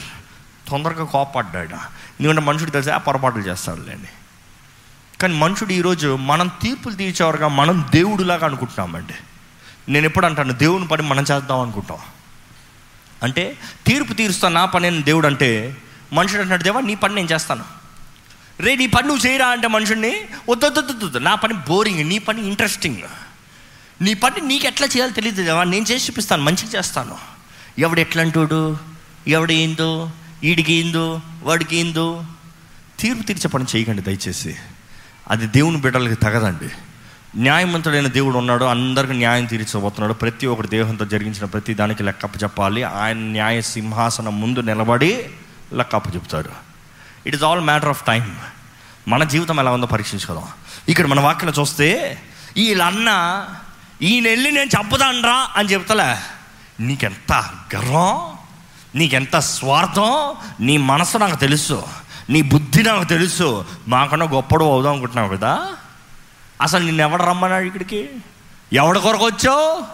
తొందరగా కోపడ్డాడు. ఎందుకంటే మనుషుడు తెలిసి ఆ పొరపాట్లు చేస్తాడులేండి. కానీ మనుషుడు ఈరోజు మనం తీర్పులు తీర్చేవారుగా మనం దేవుడులాగా అనుకుంటున్నామండి. నేను ఎప్పుడు అంటాను దేవుని పని మనం చేద్దాం అనుకుంటాం. అంటే తీర్పు తీరుస్తా నా పని అని దేవుడు అంటే మనుషుడు అంటున్నాడు దేవా నీ పని నేను చేస్తాను. రే నీ పని నువ్వు చేయరా? అంటే మనుషుడిని వద్దొద్దు నా పని బోరింగ్ నీ పని ఇంట్రెస్టింగ్ నీ పని నీకు ఎట్లా చేయాలో తెలియదు దేవా నేను చేసి చూపిస్తాను మంచిగా చేస్తాను. ఎవడు ఎట్లంటాడు? ఎవడు ఏందో? ఈడికి ఏందో? వాడికి ఏందో? తీర్పు తీర్చే పని చేయకండి దయచేసి. అది దేవుని బిడ్డలకి తగదండి. న్యాయమంతుడైన దేవుడు ఉన్నాడు అందరికి న్యాయం తీర్చబోతున్నాడు. ప్రతి ఒక్కరు దేహంతో జరిగించిన ప్రతి దానికి లెక్కప్ప చెప్పాలి. ఆయన న్యాయ సింహాసనం ముందు నిలబడి లెక్కప్ప చెప్తాడు it is all matter of time మన జీవితం ఎలా ఉందో పరీక్షించుకోదాం. ఇక్కడ మన వాక్యం చూస్తే వీళ్ళన్న ఈయన వెళ్ళి నేను చంపుతానరా అని చెప్తలే. నీకెంత గర్వం? నీకెంత స్వార్థం? నీ మనసు నాకు తెలుసు. నీ బుద్ధి నాకు తెలుసు. మాకన్నా గొప్పడు అవుదాం అనుకుంటున్నావు కదా. అసలు నిన్ను ఎవడు రమ్మన్నాడు ఇక్కడికి? ఎవడి కొరకు వచ్చావు?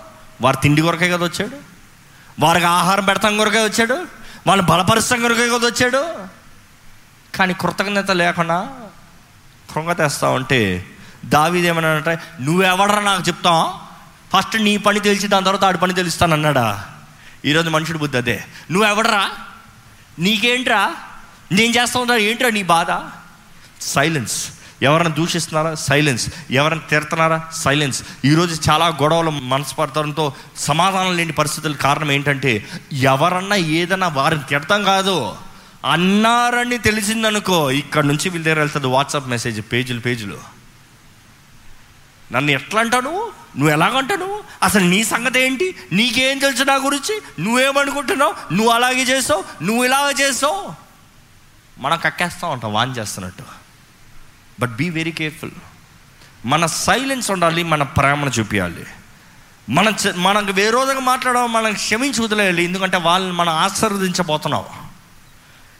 వారి తిండి కొరకే కదా వచ్చాడు. వారికి ఆహారం పెడతాం కొరకే వచ్చాడు. వాళ్ళని బలపరుస్తాం కొరకే కదా వచ్చాడు. కానీ కృతజ్ఞత లేకుండా కృంగ తెస్తా ఉంటే అంటే నువ్వెవడరా నాకు చెప్తావు? ఫస్ట్ నీ పని తెలిసి దాని తర్వాత ఆడి పని తెలుస్తాను అన్నాడా ఈరోజు మనుషుడు బుద్ధి అదే. నువ్వెవడరా? నీకేంట్రా? నేను చేస్తా ఉంటా ఏంట్రా నీ బాధ? సైలెన్స్. ఎవరైనా దూషిస్తున్నారా? సైలెన్స్. ఎవరైనా తిడుతున్నారా? సైలెన్స్. ఈరోజు చాలా గొడవలు మనస్పర్ధంతో సమాధానం లేని పరిస్థితుల కారణం ఏంటంటే ఎవరన్నా ఏదన్నా వారిని తిడతాం కాదు. అన్నారని తెలిసిందనుకో ఇక్కడ నుంచి వీళ్ళ దగ్గర వెళ్తుంది వాట్సాప్ మెసేజ్ పేజీలు పేజీలు. నన్ను ఎట్లా అంటావు నువ్వు నువ్వు ఎలాగంటావు నువ్వు అసలు నీ సంగతి ఏంటి? నీకేం తెలుసు నా గురించి? నువ్వేమనుకుంటున్నావు? నువ్వు అలాగే చేస్తావు? నువ్వు ఇలాగ చేస్తావు? మనం కక్కేస్తూ ఉంటాం వాన్ చేస్తున్నట్టు. బట్ బీ వెరీ కేర్ఫుల్ మన సైలెన్స్ ఉండాలి మన ప్రేమను చూపించాలి మన మనకు వేరోధంగా మాట్లాడడం మనం క్షమించి వదిలేయాలి. ఎందుకంటే వాళ్ళని మనం ఆశీర్వదించబోతున్నాం.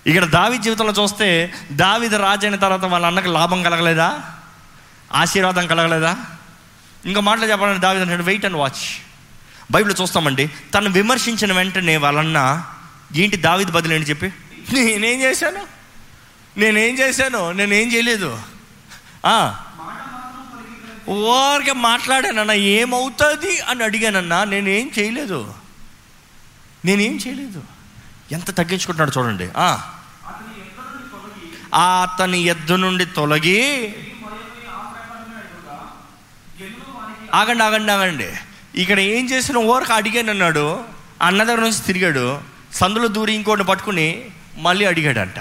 ఇక్కడ దావి జీవితంలో చూస్తే దావిద రాజైన తర్వాత వాళ్ళ అన్నకు లాభం కలగలేదా? ఆశీర్వాదం కలగలేదా? ఇంకా మాటలు చెప్పాలంటే దావిద వెయిట్ అండ్ వాచ్ బైబిల్ చూస్తామండి తను విమర్శించిన వెంటనే వాళ్ళన్న ఏంటి దావిద బదులు ఏంటి చెప్పి? నేనేం చేశాను? నేనేం చేశాను? నేనేం చేయలేదు? ఊరికే మాట్లాడానన్నా ఏమవుతుంది? అని అడిగానన్నా నేనేం చేయలేదు. నేనేం చేయలేదు. ఎంత తగ్గించుకుంటున్నాడు చూడండి. ఆ. అతని ఎద్దు నుండి తొలగి ఆగండి ఆగండి ఆగండి. ఇక్కడ ఏం చేసిన ఓరకు అడిగాను అన్నాడు. అన్న దగ్గర నుంచి తిరిగాడు. సందులో దూరి ఇంకోటి పట్టుకుని మళ్ళీ అడిగాడంట.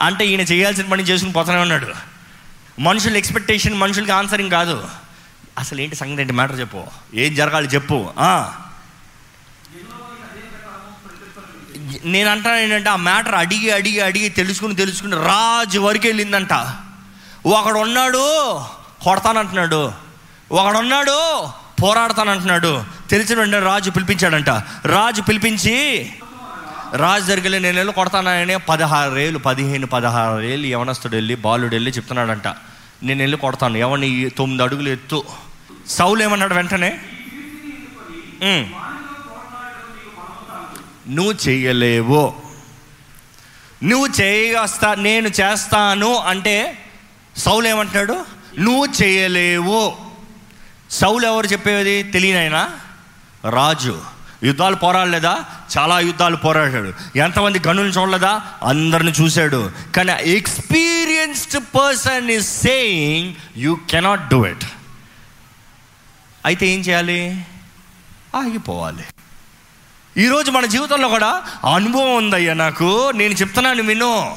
అంటే ఈయన చేయాల్సిన పని చేసుకుని పోతానే ఉన్నాడు. మనుషుల ఎక్స్పెక్టేషన్ మనుషులకి ఆన్సరింగ్ కాదు. అసలు ఏంటి సంగతి ఏంటి మ్యాటర్ చెప్పు. ఏం జరగాలి చెప్పు. నేను అంటాను ఏంటంటే ఆ మ్యాటర్ అడిగి అడిగి అడిగి తెలుసుకుని తెలుసుకుని రాజు వరకు వెళ్ళిందంట. ఒకడు ఉన్నాడు కొడతానంటున్నాడు. ఒకడున్నాడు పోరాడతానంటున్నాడు. తెలిసిన వెంటనే రాజు పిలిపించాడంట. రాజు పిలిపించి రాజు దగ్గర నేను వెళ్ళి కొడతానని పదహారు ఏళ్ళు పదిహేను పదహారు ఏళ్ళు యవనస్తుడు వెళ్ళి బాలుడు వెళ్ళి చెప్తున్నాడంట. నేను వెళ్ళి కొడతాను. ఎవరిని తొమ్మిది అడుగులు ఎత్తు? సౌలు ఏమన్నాడు వెంటనే? నువ్వు చేయలేవు. నువ్వు చేయగస్తా నేను చేస్తాను. అంటే సౌలు ఏమంటున్నాడు? నువ్వు చేయలేవు. సౌలు ఎవరు చెప్పేది? తెలియనైనా రాజు. యుద్ధాలు పోరాడలేదా? చాలా యుద్ధాలు పోరాడాడు. ఎంతమంది గనులు చూడలేదా? అందరిని చూశాడు. కానీ experienced person is saying you cannot do it అయితే ఏం చేయాలి? ఆగిపోవాలి. ఈరోజు మన జీవితంలో కూడా అనుభవం ఉందయ్యా నాకు. నేను చెప్తున్నాను విను.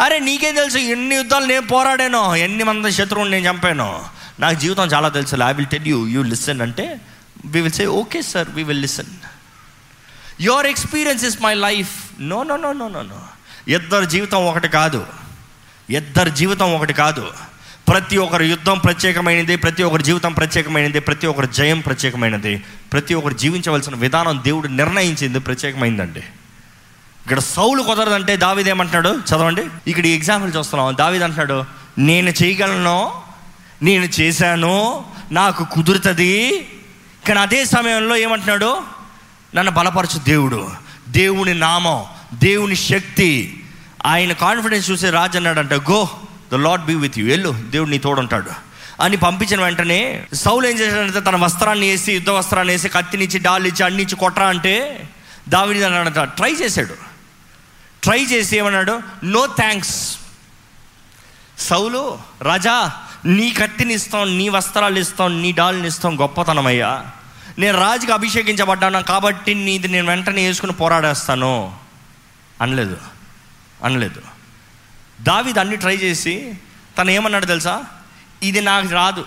అరే నీకేం తెలుసు? ఎన్ని యుద్ధాలు నేను పోరాడాను? ఎన్ని మంది శత్రువుని నేను చంపాను? నాకు జీవితం చాలా తెలుసు I will tell you you listen అంటే we will say okay sir we will listen your experience is my life no no no no no no ఇద్దరు జీవితం ఒకటి కాదు. ఇద్దరు జీవితం ఒకటి కాదు. ప్రతి ఒక్కరి యుద్ధం ప్రత్యేకమైనది ప్రతి ఒక్కరి జీవితం ప్రత్యేకమైనది ప్రతి ఒక్కరి జయం ప్రత్యేకమైనది ప్రతి ఒక్కరు జీవించవలసిన విధానం దేవుడు నిర్ణయించింది ప్రత్యేకమైందండి. ఇక్కడ సౌలు కుదరదంటే దావిది ఏమంటున్నాడు? చదవండి. ఇక్కడ ఈ ఎగ్జాంపుల్ చూస్తున్నాం. దావిద్ అంటున్నాడు నేను చేయగలను నేను చేశాను నాకు కుదురుతుంది. కానీ అదే సమయంలో ఏమంటున్నాడు? నన్ను బలపరచు దేవుడు. దేవుని నామం దేవుని శక్తి. ఆయన కాన్ఫిడెన్స్ చూసే రాజు అన్నాడంట go the lord be with you. వెళ్ళు దేవుడు నీ తోడుంటాడు. అని పంపించిన వెంటనే సౌలు ఏం చేశాడంటే తన వస్త్రాన్ని వేసి యుద్ధ వస్త్రాన్ని వేసి కత్తినిచ్చి డాలిచ్చి అన్నిచ్చి కొట్టరా అంటే దావిడి అన్నాడంట ట్రై చేశాడు. ట్రై చేసి ఏమన్నాడు? నో థ్యాంక్స్ సౌలు రాజా నీ కత్తిని ఇస్తాం నీ వస్త్రాలు ఇస్తాం నీ డాల్ని ఇస్తాం గొప్పతనమయ్యా. నేను రాజుకి అభిషేకించబడ్డాను కాబట్టి నీది నేను వెంటనే వేసుకుని పోరాడేస్తాను. అనలేదు. అనలేదు. దావిది అన్ని ట్రై చేసి తను ఏమన్నాడు తెలుసా? ఇది నాకు రాదు.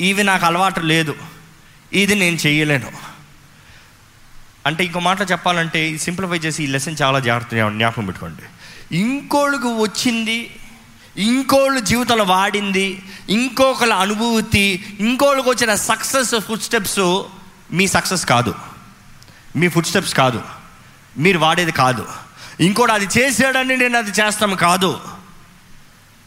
ఇవి నాకు అలవాటు లేదు. ఇది నేను చేయలేను. అంటే ఇంకో మాట చెప్పాలంటే సింప్లిఫై చేసి ఈ లెసన్ చాలా జాగ్రత్తగా జ్ఞాపకం పెట్టుకోండి. ఇంకోళ్ళకు వచ్చింది ఇంకోళ్ళు జీవితంలో వాడింది ఇంకొకళ్ళ అనుభూతి ఇంకోళ్ళకి వచ్చిన సక్సెస్ ఫుడ్ స్టెప్స్ మీ సక్సెస్ కాదు. మీ ఫుడ్ స్టెప్స్ కాదు. మీరు వాడేది కాదు. ఇంకోటి అది చేసాడని నేను అది చేస్తాను కాదు.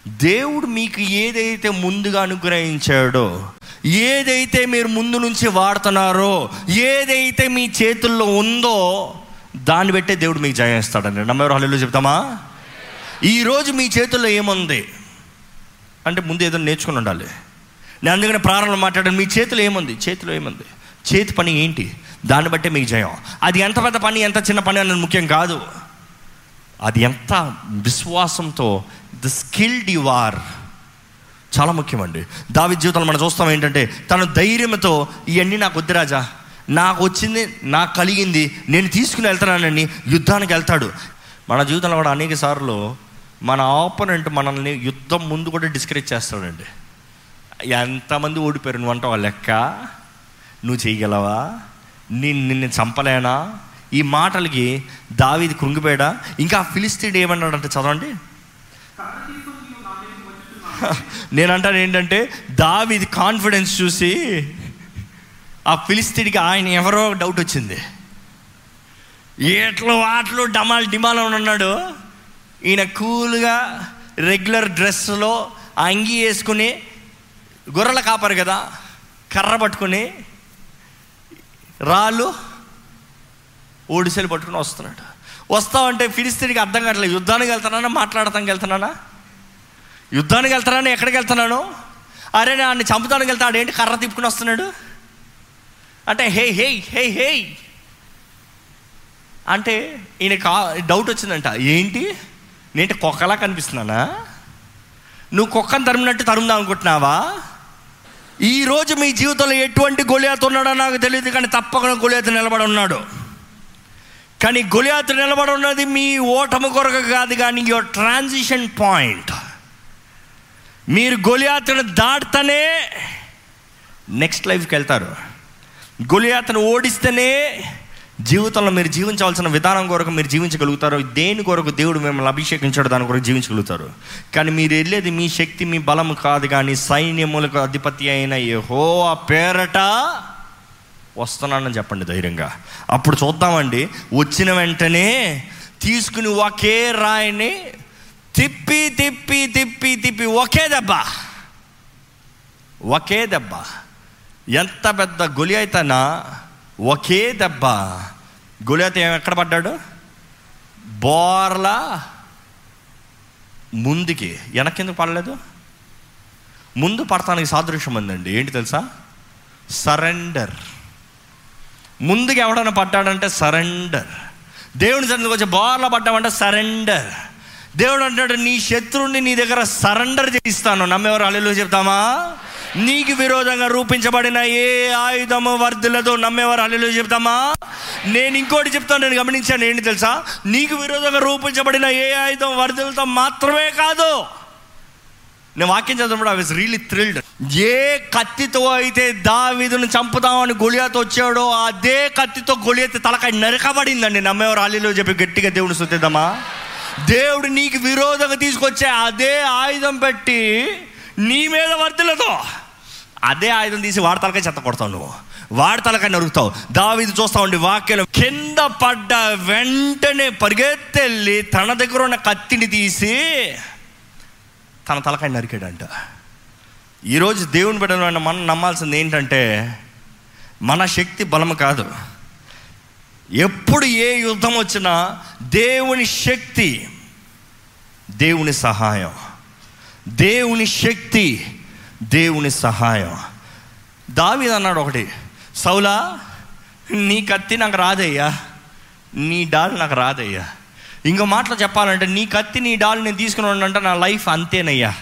దేవుడు మీకు ఏదైతే ముందుగా అనుగ్రహించాడో ఏదైతే మీరు ముందు నుంచి వాడుతున్నారో ఏదైతే మీ చేతుల్లో ఉందో దాన్ని బట్టే దేవుడు మీకు జయం ఇస్తాడండి నమ్మెవరు హల్లు చెప్తామా? ఈరోజు మీ చేతుల్లో ఏముంది? అంటే ముందు ఏదో నేర్చుకుని ఉండాలి. నేను అందుకనే ప్రారంభం మాట్లాడాను మీ చేతిలో ఏముంది? చేతిలో ఏముంది? చేతి పని ఏంటి? దాన్ని బట్టే మీకు జయం. అది ఎంత పెద్ద పని ఎంత చిన్న పని అన్నది ముఖ్యం కాదు. అది ఎంత విశ్వాసంతో ద స్కిల్డ్ యు ఆర్ చాలా ముఖ్యమండి. దావి జీవితంలో మనం చూస్తాం ఏంటంటే తన ధైర్యంతో ఇవన్నీ నాకు వద్దు రాజా. నాకు వచ్చింది నాకు కలిగింది నేను తీసుకుని వెళ్తున్నానని యుద్ధానికి వెళ్తాడు. మన జీవితంలో కూడా అనేక సార్లు మన ఆపోనెంట్ మనల్ని యుద్ధం ముందు కూడా డిస్కరేజ్ చేస్తాడండి. ఎంతమంది ఓడిపోయారు? నువ్వు అంటావా లెక్క? నువ్వు చేయగలవా? నేను నిన్ను చంపలేనా? ఈ మాటలకి దావీది కృంగిపోయాడా? ఇంకా ఫిలిస్తీన్ ఏమన్నాడంటే చదవండి. నేను అంటాను ఏంటంటే దావీది కాన్ఫిడెన్స్ చూసి ఆ ఫిలిస్తీన్కి ఆయన ఎవరో డౌట్ వచ్చింది. ఎట్లు వాట్లు డమాల్ డిమాలో ఉన్నాడు ఈయన కూల్గా రెగ్యులర్ డ్రెస్లో అంగి వేసుకుని గొర్రెల కాపరు కదా కర్ర పట్టుకుని రాళ్ళు ఓడిసెలు పట్టుకుని వస్తున్నాడు. వస్తామంటే ఫిలిస్తీన్కి అర్థం కావట్లేదు. యుద్ధానికి వెళ్తున్నానా? మాట్లాడటానికి వెళ్తున్నానా? యుద్ధానికి వెళ్తున్నాను? ఎక్కడికి వెళ్తున్నాను? అరే నన్ను చంపుతానికి వెళ్తాడు ఏంటి కర్ర తిప్పుకుని వస్తున్నాడు? అంటే హే హే హే హే. అంటే ఈయన కా డౌట్ వచ్చిందంట. ఏంటి? నేంటి కుక్కలా కనిపిస్తున్నానా? నువ్వు కుక్కను తరిమినట్టు తరుముదాం అనుకుంటున్నావా? ఈరోజు మీ జీవితంలో ఎటువంటి గొలియాత ఉన్నాడో నాకు తెలియదు కానీ తప్పకుండా గొలియాత నిలబడి ఉన్నాడు. కానీ గొలియాత నిలబడి ఉన్నది మీ ఓటమి కొరకు కాదు కానీ యువర్ ట్రాన్సిషన్ పాయింట్ మీరు గొలియాతను దాటుతనే నెక్స్ట్ లైఫ్కి వెళ్తారు. గొలియాతను ఓడిస్తేనే జీవితంలో మీరు జీవించవలసిన విధానం కొరకు మీరు జీవించగలుగుతారు. దేని కొరకు దేవుడు మిమ్మల్ని అభిషేకించాడు దాని కొరకు జీవించగలుగుతారు. కానీ మీరు వెళ్ళేది మీ శక్తి మీ బలం కాదు కానీ సైన్యములకు అధిపతి అయిన యహో ఆ పేరట వస్తున్నానని చెప్పండి ధైర్యంగా. అప్పుడు చూద్దామండి. వచ్చిన వెంటనే తీసుకుని ఒకే రాయిని తిప్పి తిప్పి తిప్పి తిప్పి ఒకే దెబ్బ. ఒకే దెబ్బ. ఎంత పెద్ద గొలి అయితేనా ఒకే దెబ్బ. గొలి ఎక్కడ పడ్డాడు? బోర్లా ముందుకి. వెనక్కిందుకు పడలేదు? ముందు పడతానికి సాదృశ్యం ఉందండి. ఏంటి తెలుసా? సరెండర్. ముందుకు ఎవడన్నా పడ్డాడంటే సరెండర్. దేవుని సన్నిధికి వచ్చి బోర్లా పడ్డామంటే సరెండర్. దేవుడు అంటాడు నీ శత్రువుని నీ దగ్గర సరెండర్ చేయిస్తాను. నమ్మేవారు అల్లెలు చెప్తామా? నీకు విరోధంగా రూపించబడిన ఏ ఆయుధము వర్ధులతో నమ్మేవారు అల్లెలు చెప్తామా? నేను ఇంకోటి చెప్తాను నేను గమనించాను ఏంటి తెలుసా? నీకు విరోధంగా రూపించబడిన ఏ ఆయుధం వర్ధులతో మాత్రమే కాదు. నేను వాక్యం చదివినప్పుడు ఐ వాజ్ రియలీ థ్రిల్డ్ ఏ కత్తితో అయితే దావీదును చంపుదామని గొలియాతో వచ్చాడో అదే కత్తితో గొలియత్ తలకాయ నరకబడిందండి. నమ్మేవారు అల్లిలో చెప్పి గట్టిగా దేవుని శుద్ధిద్దామా దేవుడు నీకు విరోధంగా తీసుకొచ్చే అదే ఆయుధం పెట్టి నీ మీద వర్తులతో అదే ఆయుధం తీసి వాడి తలకాయ చెత్త కొడతావు నువ్వు. వాడి తలకాయ నరుకుతావు. దావిది చూస్తా ఉండి వాక్యం కింద పడ్డ వెంటనే పరిగెత్తెళ్ళి తన దగ్గర ఉన్న కత్తిని తీసి తన తలకాయ నరికాడంట. ఈరోజు దేవుని బిడ్డలమైన మనం నమ్మాల్సింది ఏంటంటే మన శక్తి బలం కాదు. ఎప్పుడు ఏ యుద్ధం వచ్చినా దేవుని శక్తి దేవుని సహాయం. దేవుని శక్తి దేవుని సహాయం. దావీదు అన్నాడు ఒకటి సౌలా నీ కత్తి నాకు రాదయ్యా. నీ డాల్ నాకు రాదయ్యా. ఇంకో మాటలు చెప్పాలంటే నీ కత్తి నీ డాల్ నేను తీసుకుని ఉండంటే నా లైఫ్ అంతేనయ్యా.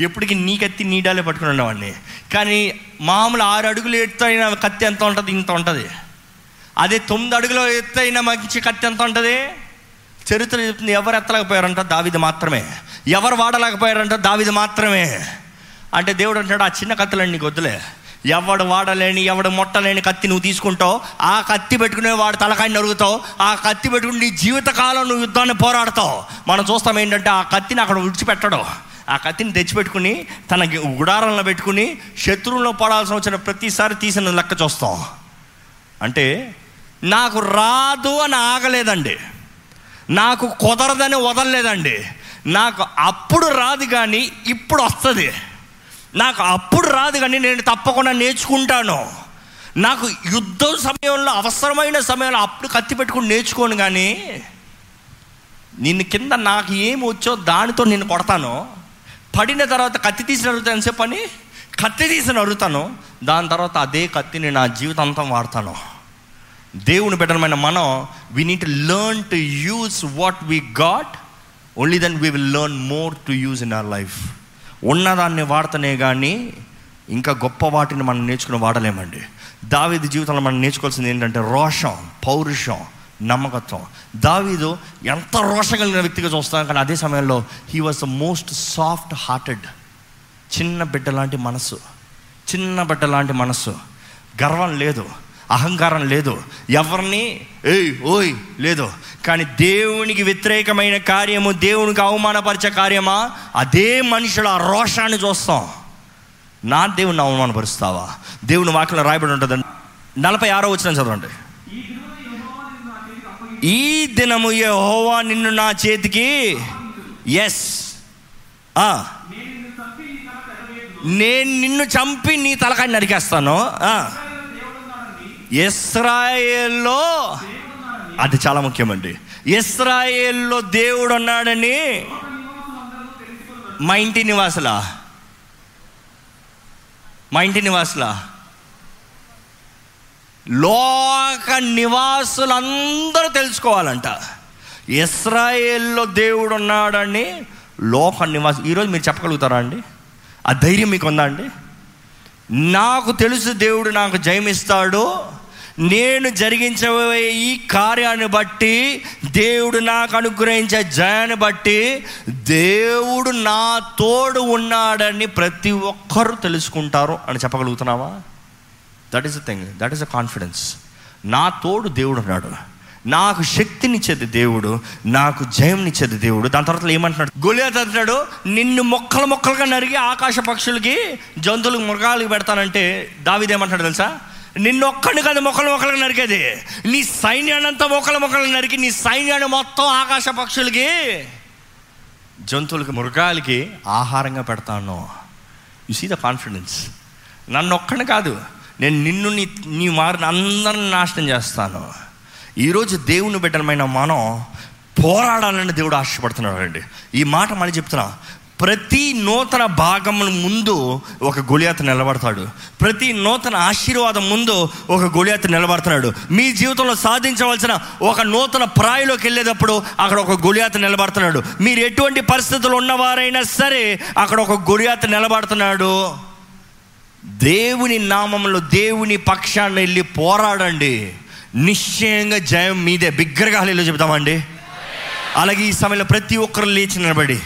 ఎప్పటికీ నీ కత్తి నీ డాలే పట్టుకుని ఉండేవాడిని. కానీ మామూలు ఆరు అడుగులు ఎత్తైన కత్తి ఎంత ఉంటుంది? ఇంత ఉంటుంది. అదే తొమ్మిది అడుగులు ఎత్తైన మంచి కత్తి ఎంత ఉంటుంది? చరిత్ర చెప్తుంది ఎవరు ఎత్తలేకపోయారంట దావిది మాత్రమే. ఎవరు వాడలేకపోయారంట దావిది మాత్రమే. అంటే దేవుడు అంటాడు ఆ చిన్న కత్తులండి నీకు వద్దులే. ఎవడు వాడలేని ఎవడు మొట్టలేని కత్తి నువ్వు తీసుకుంటావు ఆ కత్తి పెట్టుకునే వాడు తలకాయ నరుగుతావు ఆ కత్తి పెట్టుకుని నీ జీవితకాలం నువ్వు యుద్ధాన్ని పోరాడతావు. మనం చూస్తాం ఏంటంటే ఆ కత్తిని అక్కడ విడిచిపెట్టడం. ఆ కత్తిని తెచ్చిపెట్టుకుని తన గుడారంలో పెట్టుకుని శత్రువులను పడాల్సిన వచ్చిన ప్రతిసారి తీసిన లెక్క చూస్తాం. అంటే నాకు రాదు అని ఆగలేదండి. నాకు కుదరదని వదలలేదండి. నాకు అప్పుడు రాదు కానీ ఇప్పుడు వస్తుంది. నాకు అప్పుడు రాదు కానీ నేను తప్పకుండా నేర్చుకుంటాను. నాకు యుద్ధం సమయంలో అవసరమైన సమయంలో అప్పుడు కత్తి పెట్టుకుని నేర్చుకోను కానీ నిన్ను కింద నాకు ఏమి వచ్చో దానితో నేను కొడతాను. పడిన తర్వాత కత్తి తీసి నరుగుతాను చెప్పని కత్తి తీసిన అడుగుతాను దాని తర్వాత అదే కత్తిని నా జీవితాంతం వాడతాను. దేవుని బిడ్డలమైన మనం we need learn to use what we got only then we will learn more to use in our life ఉన్నదాన్ని వాడతనే కానీ ఇంకా గొప్ప వాటిని మనం నేర్చుకుని వాడలేమండి. దావీది జీవితంలో మనం నేర్చుకోవాల్సింది ఏంటంటే రోషం పౌరుషం నమ్మకత్వం. దావీదు ఎంత రోషం కలిగిన వ్యక్తిగా చూస్తాం కానీ అదే సమయంలో he was the most soft hearted చిన్న బిడ్డ లాంటి మనసు. చిన్న బిడ్డ లాంటి మనసు. గర్వం లేదు. అహంకారం లేదు. ఎవరిని? ఏయ్ ఓయ్ లేదు. కానీ దేవునికి వ్యతిరేకమైన కార్యము దేవునికి అవమానపరిచే కార్యమా? అదే మనుషుల రోషాన్ని చూస్తాం. నా దేవుని అవమానపరుస్తావా? దేవుని వాక్యంలో రాయబడి ఉంటుందండి. నలభై ఆరో వచ్చిన చదవండి. ఈ దినము ఏ హోవా నిన్ను నా చేతికి ఎస్ నేను నిన్ను చంపి నీ తలకాయ నరికేస్తాను. ఆ. ఇస్రాయేల్లో అది చాలా ముఖ్యమండి. ఇస్రాయేల్లో దేవుడు ఉన్నాడని మా ఇంటి నివాసులా? మా ఇంటి నివాసులా? లోక నివాసులందరూ తెలుసుకోవాలంట. ఇస్రాయేల్లో దేవుడు ఉన్నాడని లోక నివాసం ఈరోజు మీరు చెప్పగలుగుతారా అండి? ఆ ధైర్యం మీకు ఉందా అండి? నాకు తెలుసు దేవుడు నాకు జయమిస్తాడు. నేను జరిగించబోయే ఈ కార్యాన్ని బట్టి దేవుడు నాకు అనుగ్రహించే జయాన్ని బట్టి దేవుడు నా తోడు ఉన్నాడని ప్రతి ఒక్కరూ తెలుసుకుంటారు అని చెప్పగలుగుతున్నావా? That is a thing that is a confidence నా తోడు దేవుడు ఉన్నాడు. నాకు శక్తినిచ్చేది దేవుడు నాకు జయంనిచ్చేది దేవుడు. దాని తర్వాత ఏమంటున్నాడు? గొలియాత్ అంటున్నాడు నిన్ను మొక్కలు మొక్కలుగా నరిగి ఆకాశ పక్షులకి జంతువులకు మృగాలకు పెడతానంటే దావిదేమంటున్నాడు తెలుసా? నిన్ను ఒక్కడిని కాదు మొక్కలు మొక్కలుగా నరికేది. నీ సైన్యాన్ని మొక్కలు మొక్కలు నరికి నీ సైన్యాన్ని మొత్తం ఆకాశ పక్షులకి జంతువులకి మృగాలకి ఆహారంగా పెడతాను యు సీ ద కాన్ఫిడెన్స్ నన్ను ఒక్కడిని కాదు నేను నిన్ను నీ నీ వారిని అందరిని నాశనం చేస్తాను. ఈరోజు దేవుని బిడ్డలమైన మనం పోరాడాలని దేవుడు ఆశపడుతున్నాడు అండి ఈ మాట మళ్ళీ చెప్తున్నా. ప్రతి నూతన భాగముల ముందు ఒక గొలియాత నిలబడతాడు. ప్రతి నూతన ఆశీర్వాదం ముందు ఒక గొలియాత నిలబడుతున్నాడు మీ జీవితంలో సాధించవలసిన ఒక నూతన ప్రాయలోకి వెళ్ళేటప్పుడు అక్కడ ఒక గొలియాత నిలబడుతున్నాడు మీరు ఎటువంటి పరిస్థితులు ఉన్నవారైనా సరే అక్కడ ఒక గొలియాత నిలబడుతున్నాడు. దేవుని నామంలో దేవుని పక్షాన్ని వెళ్ళి పోరాడండి. నిశ్చయంగా జయం మీదే. బిగ్గరగా హలీలో చెబుతామండి. అలాగే ఈ సమయంలో ప్రతి ఒక్కరు లేచి నిలబడి.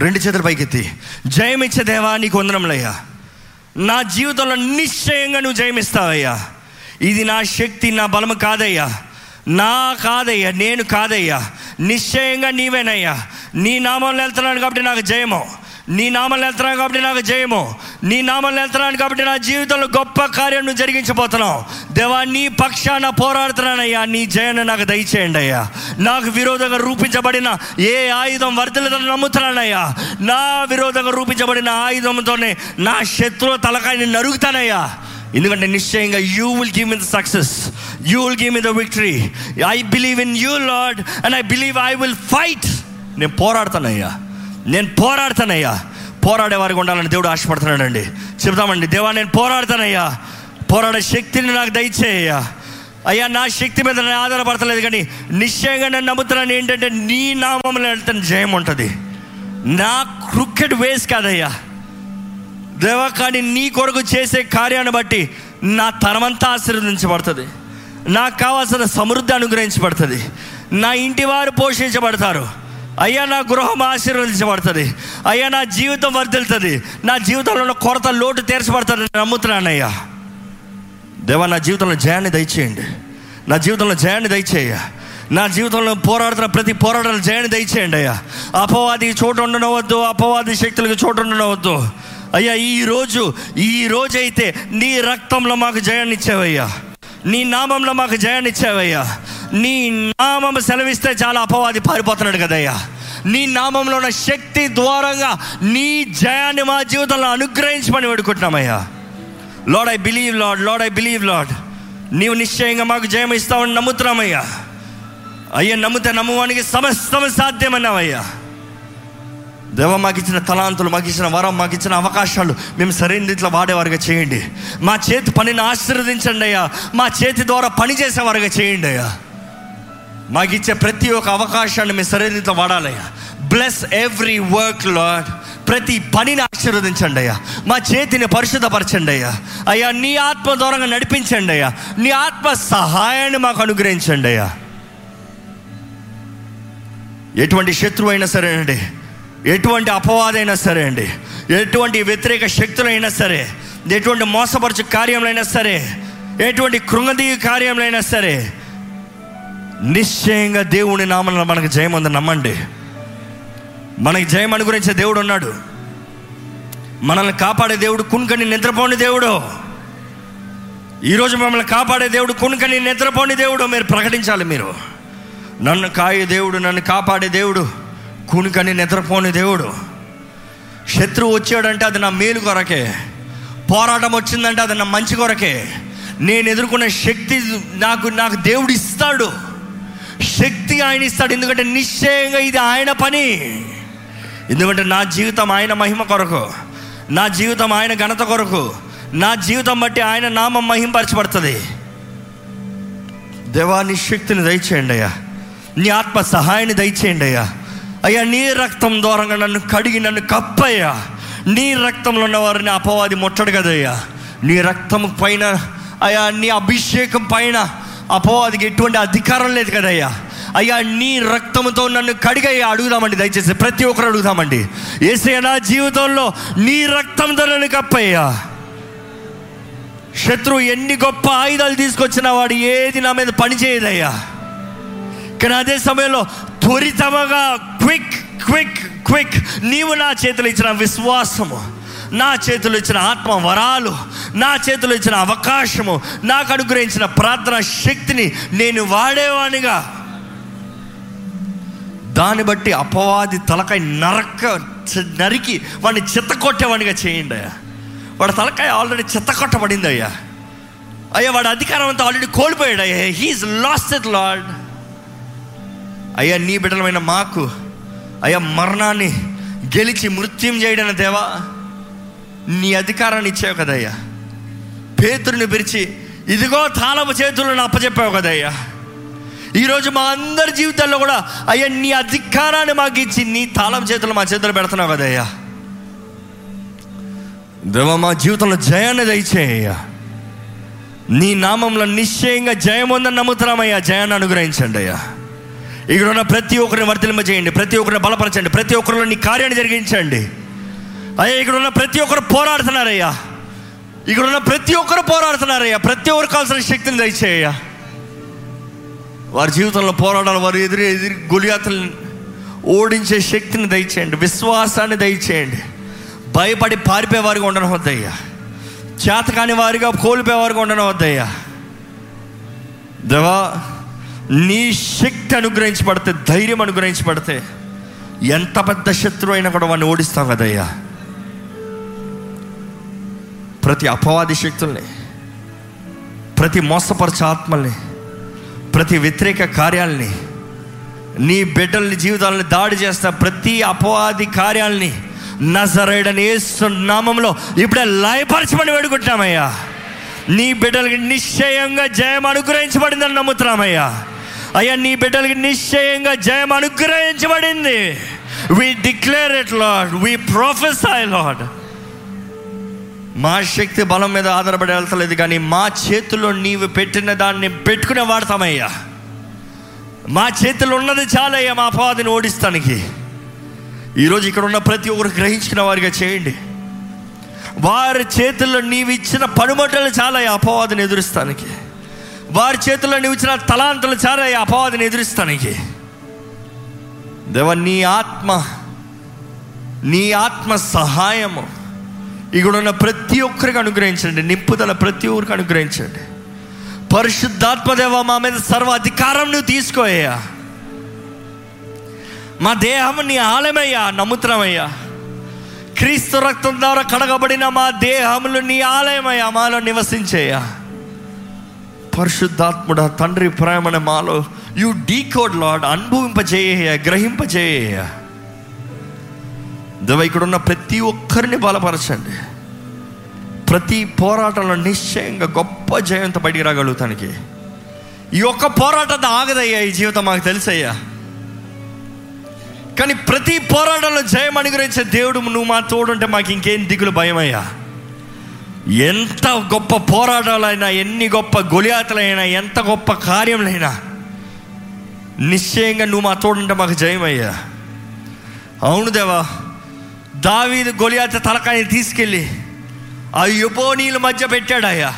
రెండు చేతుల పైకెత్తి. జయమిచ్చే దేవా నీకు వందనములయ్యా. నా జీవితంలో నిశ్చయంగా నువ్వు జయమిస్తావయ్యా. ఇది నా శక్తి నా బలము కాదయ్యా. నా కాదయ్యా నేను కాదయ్యా. నిశ్చయంగా నీవేనయ్యా. నీ నామంలో వెళ్తున్నాను కాబట్టి నాకు జయము. నీ నామాలు వెళ్తున్నాను కాబట్టి నాకు జయము. నీ నామాలు వెళ్తున్నాను కాబట్టి నా జీవితంలో గొప్ప కార్యం నువ్వు జరిగించబోతున్నావు. దేవా నీ పక్షాన పోరాడుతున్నానయ్యా. నీ జయాన్ని నాకు దయచేయండి అయ్యా. నాకు విరోధంగా రూపించబడిన ఏ ఆయుధం వర్ధలేదని నమ్ముతున్నానయ్యా. నా విరోధంగా రూపించబడిన ఆయుధంతోనే నా శత్రువు తలకాయని నరుగుతానయ్యా ఎందుకంటే నిశ్చయంగా you will give me the success you will give me the victory I believe in you lord and I believe I will fight నేను పోరాడతానయ్యా. నేను పోరాడతానయ్యా. పోరాడేవారికి ఉండాలని దేవుడు ఆశపడుతున్నాడండి. చెప్తామండి దేవా నేను పోరాడతానయ్యా. పోరాడే శక్తిని నాకు దయచేయ్యా. అయ్యా నా శక్తి మీద నేను ఆధారపడతలేదు కానీ నిశ్చయంగా నేను నమ్ముతున్నాను ఏంటంటే నీ నామంలో వెళ్తాను జయం ఉంటుంది. నా క్రికెట్ వేస్ కాదయ్యా. దేవా కానీ నీ కొరకు చేసే కార్యాన్ని బట్టి నా తరమంతా ఆశీర్వదించబడుతుంది. నాకు కావాల్సిన సమృద్ధి అనుగ్రహించబడుతుంది. నా ఇంటి వారు పోషించబడతారు. అయ్యా నా గృహం ఆశీర్వదించబడుతుంది. అయ్యా నా జీవితం వర్దిల్తుంది నా జీవితంలో ఉన్న కొరత లోటు తీర్చబడుతుంది నమ్ముతున్నానయ్యా. దేవా నా జీవితంలో జయాన్ని దయచేయండి. నా జీవితంలో జయాన్ని దయచేయ నా జీవితంలో పోరాడుతున్న ప్రతి పోరాటాలు జయాన్ని దయచేయండి అయ్యా. అపవాది చోటు ఉండనవద్దు అపవాది శక్తులకు చోటు ఉండనవద్దు. అయ్యా ఈ రోజు ఈ రోజైతే నీ రక్తంలో మాకు జయాన్ని ఇచ్చావయ్యా. నీ నామంలో మాకు జయాన్ని ఇచ్చావయ్యా. నీ నామం సెలవిస్తే చాలా అపవాది పారిపోతున్నాడు కదయ్యా. నీ నామంలో ఉన్న శక్తి ద్వారంగా నీ జయాన్ని మా జీవితంలో అనుగ్రహించమని వేడుకుంటున్నామయ్యా. Lord I believe lord lord I believe lord నీవు నిశ్చయంగా మాకు జయం ఇస్తావని నమ్ముతున్నామయ్యా. అయ్యా నమ్మితే నమ్మువానికి సమస్తం సాధ్యమన్నావయ్యా. దేవ మాకు ఇచ్చిన తలాంతులు మాకు ఇచ్చిన వరం మాకు ఇచ్చిన అవకాశాలు మేము సరైన రీతిలో వాడేవారుగా చేయండి. మా చేతి పనిని ఆశీర్వదించండి అయ్యా. మా చేతి ద్వారా పని చేసేవారుగా చేయండి అయ్యా. మాకు ఇచ్చే ప్రతి ఒక్క అవకాశాన్ని మేము సరైన సరైనతో వాడాలయ్యా బ్లెస్ ఎవ్రీ వర్క్ లాడ్ ప్రతి పనిని ఆశీర్వదించండి అయ్యా. మా చేతిని పరిశుద్ధపరచండి అయ్యా. అయ్యా నీ ఆత్మ దూరంగా నడిపించండి అయ్యా. నీ ఆత్మ సహాయాన్ని మాకు అనుగ్రహించండి అయ్యా. ఎటువంటి శత్రువు అయినా సరేనండి. అండి ఎటువంటి అపవాదైనా సరే అండి ఎటువంటి వ్యతిరేక శక్తులైనా సరే ఎటువంటి మోసపరచు కార్యములైనా సరే ఎటువంటి కృంగదీయ కార్యములైనా సరే నిశ్చయంగా దేవుని నామన మనకు జయం ఉందని నమ్మండి. మనకి జయం అనుగురించే దేవుడు ఉన్నాడు. మనల్ని కాపాడే దేవుడు కునుకని నిద్రపోని దేవుడు. ఈరోజు మమ్మల్ని కాపాడే దేవుడు కునుకని నిద్రపోని దేవుడు మీరు ప్రకటించాలి మీరు. నన్ను కాయే దేవుడు నన్ను కాపాడే దేవుడు. కునుకని నిద్రపోని దేవుడు. శత్రువు వచ్చాడంటే అది నా మేలు కొరకే. పోరాటం వచ్చిందంటే అది నా మంచి కొరకే. నేను ఎదుర్కొనే శక్తి నాకు నాకు దేవుడు ఇస్తాడు. శక్తి ఆయన ఇస్తాడు. ఎందుకంటే నిశ్చయంగా ఇది ఆయన పని. ఎందుకంటే నా జీవితం ఆయన మహిమ కొరకు. నా జీవితం ఆయన ఘనత కొరకు. నా జీవితం బట్టి ఆయన నామం మహింపరచబడుతుంది. దేవా నీ శక్తిని దయచేయండి అయ్యా. నీ ఆత్మ సహాయాన్ని దయచేయండి అయ్యా. అయ్యా నీ రక్తం ద్వారంగా నన్ను కడిగి నన్ను కప్పయ్యా. నీ రక్తంలో ఉన్న వారిని అపవాది ముట్టడు కదయ్యా. నీ రక్తం పైన అయ్యా నీ అభిషేకం పైన అపవాదికి ఎటువంటి అధికారం లేదు కదయ్యా. అయ్యా నీ రక్తంతో నన్ను కడిగయ్యా. అడుగుదామండి దయచేసి ప్రతి ఒక్కరు అడుగుదామండి. ఏసే నా జీవితంలో నీ రక్తంతో నన్ను కప్పయ్యా. శత్రువు ఎన్ని గొప్ప ఆయుధాలు తీసుకొచ్చిన వాడు ఏది నా మీద పని చేయదయ్యా. కానీ అదే సమయంలో త్వరితముగా క్విక్ క్విక్ క్విక్. నీవు నా చేతులు ఇచ్చిన విశ్వాసము నా చేతులు ఇచ్చిన ఆత్మ వరాలు నా చేతులు ఇచ్చిన అవకాశము నాకు అనుగ్రహించిన ప్రార్థన శక్తిని నేను వాడేవానిగా. దాన్ని బట్టి అపవాది తలకాయ నరక నరికి వాడిని చెత్త కొట్టేవాడిగా చేయండి అయ్యా. వాడి తలకాయ ఆల్రెడీ చెత్త కొట్టబడింది అయ్యా. అయ్యా వాడి అధికారం అంతా ఆల్రెడీ కోల్పోయాడు అయ్యా. హీఈస్ లాస్ట్ ఇట్ లార్డ్ అయ్యా నీ బిడ్డలమైన మాకు అయ్యా మరణాన్ని గెలిచి మృత్యం చేయడని దేవా నీ అధికారాన్ని ఇచ్చావు కదయ్యా. పేతుడిని పిలిచి ఇదిగో తాళపు చేతులను అప్పచెప్పావు కదయ్యా. ఈరోజు మా అందరి జీవితాల్లో కూడా అయ్యా నీ అధికారాన్ని మాకు ఇచ్చి నీ తాళం చేతులు మా చేతులు పెడుతున్నావు కదయ్యా. దేవ మా జీవితంలో జయాన్ని దయచేయ్యా. నీ నామంలో నిశ్చయంగా జయం ఉందని నమ్ముతున్నామయ్యా. జయాన్ని అనుగ్రహించండి అయ్యా. ఇక్కడ ఉన్న ప్రతి ఒక్కరిని వర్తింప చేయండి ప్రతి ఒక్కరిని బలపరచండి ప్రతి ఒక్కరిలో నీ కార్యాన్ని జరిగించండి. అయ్యా ఇక్కడ ఉన్న ప్రతి ఒక్కరు పోరాడుతున్నారయ్యా. ఇక్కడ ఉన్న ప్రతి ఒక్కరు పోరాడుతున్నారయ్యా. ప్రతి ఒక్కరు కావాల్సిన శక్తిని దయచేయ్యా. వారి జీవితంలో పోరాడాలి వారు ఎదురు ఎదురు గులియాతలను ఓడించే శక్తిని దయచేయండి విశ్వాసాన్ని దయచేయండి. భయపడి పారిపోయే వారిగా ఉండడం వద్దయ్యా. చేతకాని వారిగా కోల్పోయేవారిగా ఉండడం వద్దయ్యా. దేవా నీ శక్తి అనుగ్రహించబడితే ధైర్యం అనుగ్రహించబడితే ఎంత పెద్ద శత్రువు అయినా కూడా వాడిని ఓడిస్తాం కదయ్యా. ప్రతి అపవాది శక్తుల్ని ప్రతి మోసపరచ ఆత్మల్ని ప్రతి వ్యతిరేక కార్యాలని నీ బిడ్డల్ని జీవితాలని దాడి చేస్తా ప్రతి అపవాది కార్యాలని నజరేడని నామంలో ఇప్పుడే లయపరచమని వేడుకుంటున్నామయ్యా. నీ బిడ్డలకి నిశ్చయంగా జయం అనుగ్రహించబడిందని నమ్ముతున్నామయ్యా. అయ్యా నీ బిడ్డలకి నిశ్చయంగా జయం అనుగ్రహించబడింది. We declare it lord we prophesy lord మా శక్తి బలం మీద ఆధారపడి వెళ్తలేదు కానీ మా చేతిలో నీవు పెట్టిన దాన్ని పెట్టుకునే వాడతామయ్యా. మా చేతిలో ఉన్నది చాలయ్యా మా అపవాదిని ఓడిస్తానికి. ఈరోజు ఇక్కడ ఉన్న ప్రతి ఒక్కరు గ్రహించిన వారిగా చేయండి. వారి చేతుల్లో నీవు ఇచ్చిన చాలా అపవాదిని ఎదురుస్తానికి. వారి చేతుల్లో నీవు ఇచ్చిన తలాంతులు చాలయ్యా అపవాదిని ఎదురుస్తానికి. దేవ నీ ఆత్మ నీ ఆత్మ సహాయము ఇక్కడ ఉన్న ప్రతి ఒక్కరికి అనుగ్రహించండి నింపుదల ప్రతి ఒక్కరికి అనుగ్రహించండి. పరిశుద్ధాత్మదేవ మా మీద సర్వ అధికారం నువ్వు తీసుకోయ్యా. మా దేహం నీ ఆలయమయ్యా నమ్ముతున్నామయ్యా క్రీస్తు రక్తం ద్వారా కడగబడిన మా దేహములు నీ ఆలయమయ్యా మాలో నివసించేయ్యా. పరిశుద్ధాత్ముడ తండ్రి ప్రేమణ మాలో యు డీకోడ్ లాడ్ అనుభవింపజేయ గ్రహింపజేయ దేవ ఇక్కడ ఉన్న ప్రతి ఒక్కరిని బలపరచండి. ప్రతి పోరాటంలో నిశ్చయంగా గొప్ప జయంత బయటికి రాగలుగుతానికి ఈ ఒక్క పోరాటం ఆగదయ్యా ఈ జీవితం మాకు తెలుసయ్యా. కానీ ప్రతి పోరాటంలో జయం అనుగ్రహించే దేవుడు నువ్వు మా తోడుంటే మాకు ఇంకేం దిగులు భయమయ్యా. ఎంత గొప్ప పోరాటాలైనా ఎన్ని గొప్ప గొలియాతలైనా ఎంత గొప్ప కార్యములైనా నిశ్చయంగా నువ్వు మా తోడుంటే మాకు జయమయ్యా. అవును దేవా దావీదు గొలియాత తలకాయని తీసుకెళ్ళి ఆ యుపోనీల మధ్య పెట్టాడయ్యా.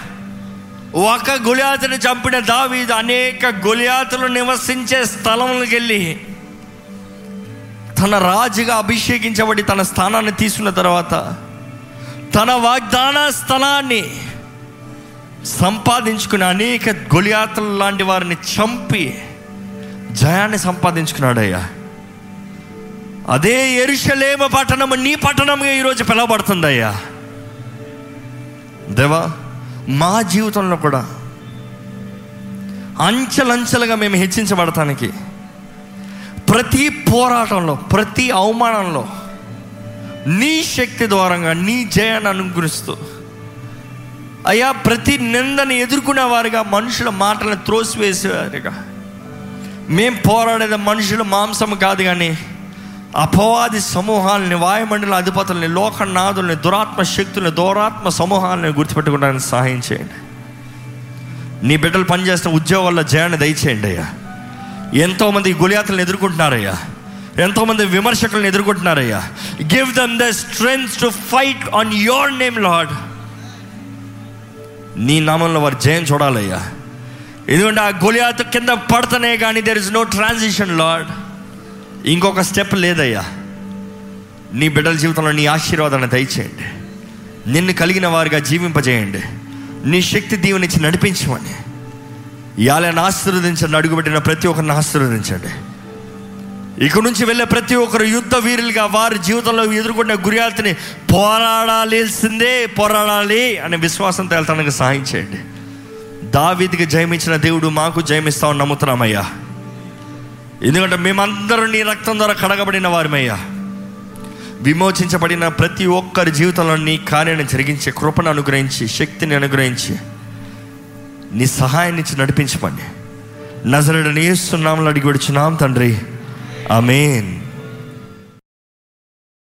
ఒక గొలియాతను చంపిన దావీదు అనేక గొలియాతులు నివసించే స్థలంలోకి వెళ్ళి తన రాజుగా అభిషేకించబడి తన స్థానాన్ని తీసుకున్న తర్వాత తన వాగ్దాన స్థలాన్ని సంపాదించుకుని అనేక గొలియాతలు లాంటి వారిని చంపి జయాన్ని సంపాదించుకున్నాడయ్యా. అదే ఎరుషలేమ పట్టణము నీ పట్టణముగా ఈరోజు పిలవబడుతుందయ్యా. దేవా మా జీవితంలో కూడా అంచెలంచెలుగా మేము హెచ్చించబడటానికి ప్రతి పోరాటంలో ప్రతి అవమానంలో నీ శక్తి ద్వారంగా నీ జయాన్ని అనుగ్రహిస్తూ. అయ్యా ప్రతి నిందని ఎదుర్కొనే వారిగా మనుషుల మాటలను త్రోసివేసేవారిగా. మేం పోరాడేది మనుషుల మాంసం కాదు కానీ అపవాది సమూహాలని వాయుమండల అధిపతుల్ని లోకనాథుల్ని దురాత్మ శక్తుల్ని దూరాత్మ సమూహాలని గుర్తుపెట్టుకోవడానికి సహాయం చేయండి. నీ బిడ్డలు పనిచేస్తున్న ఉద్యోగాల్లో జయాన్ని దయచేయండి అయ్యా. ఎంతోమంది గుళియాతలను ఎదుర్కొంటున్నారయ్యా ఎంతోమంది విమర్శకులను ఎదుర్కొంటున్నారయ్యా. Give them the strength to fight on your name lord నీ నామంలో వారు జయం చూడాలయ్యా. ఎందుకంటే ఆ గొలియాత కింద పడతనే కానీ there is no transition lord ఇంకొక స్టెప్ లేదయ్యా. నీ బిడ్డల జీవితంలో నీ ఆశీర్వాదాన్ని దయచేయండి. నిన్ను కలిగిన వారిగా జీవింపజేయండి. నీ శక్తి దీవునిచ్చి నడిపించమని. ఇవాళ ఆశీర్వదించండి అడుగుపెట్టిన ప్రతి ఒక్కరిని ఆశీర్వదించండి. ఇక నుంచి వెళ్ళే ప్రతి ఒక్కరు యుద్ధ వీరులుగా వారి జీవితంలో ఎదుర్కొన్న గురియాతిని పోరాడాల్సిందే పోరాడాలి అనే విశ్వాసంతో వెళ్తానికి సహాయం చేయండి. దావీదికి జయమించిన దేవుడు మాకు జయమిస్తామని నమ్ముతున్నామయ్యా. ఎందుకంటే మేమందరం నీ రక్తం ద్వారా కడగబడిన వారమయ్యా. విమోచించబడిన ప్రతి ఒక్కరి జీవితంలో నీ కార్యాన్ని జరిగించే కృపను అనుగ్రహించి శక్తిని అనుగ్రహించి నీ సహాయాన్ని నడిపించమండి నజరడని ఏస్తున్నాములు అడిగి విడుచున్నాం తండ్రి. Amen.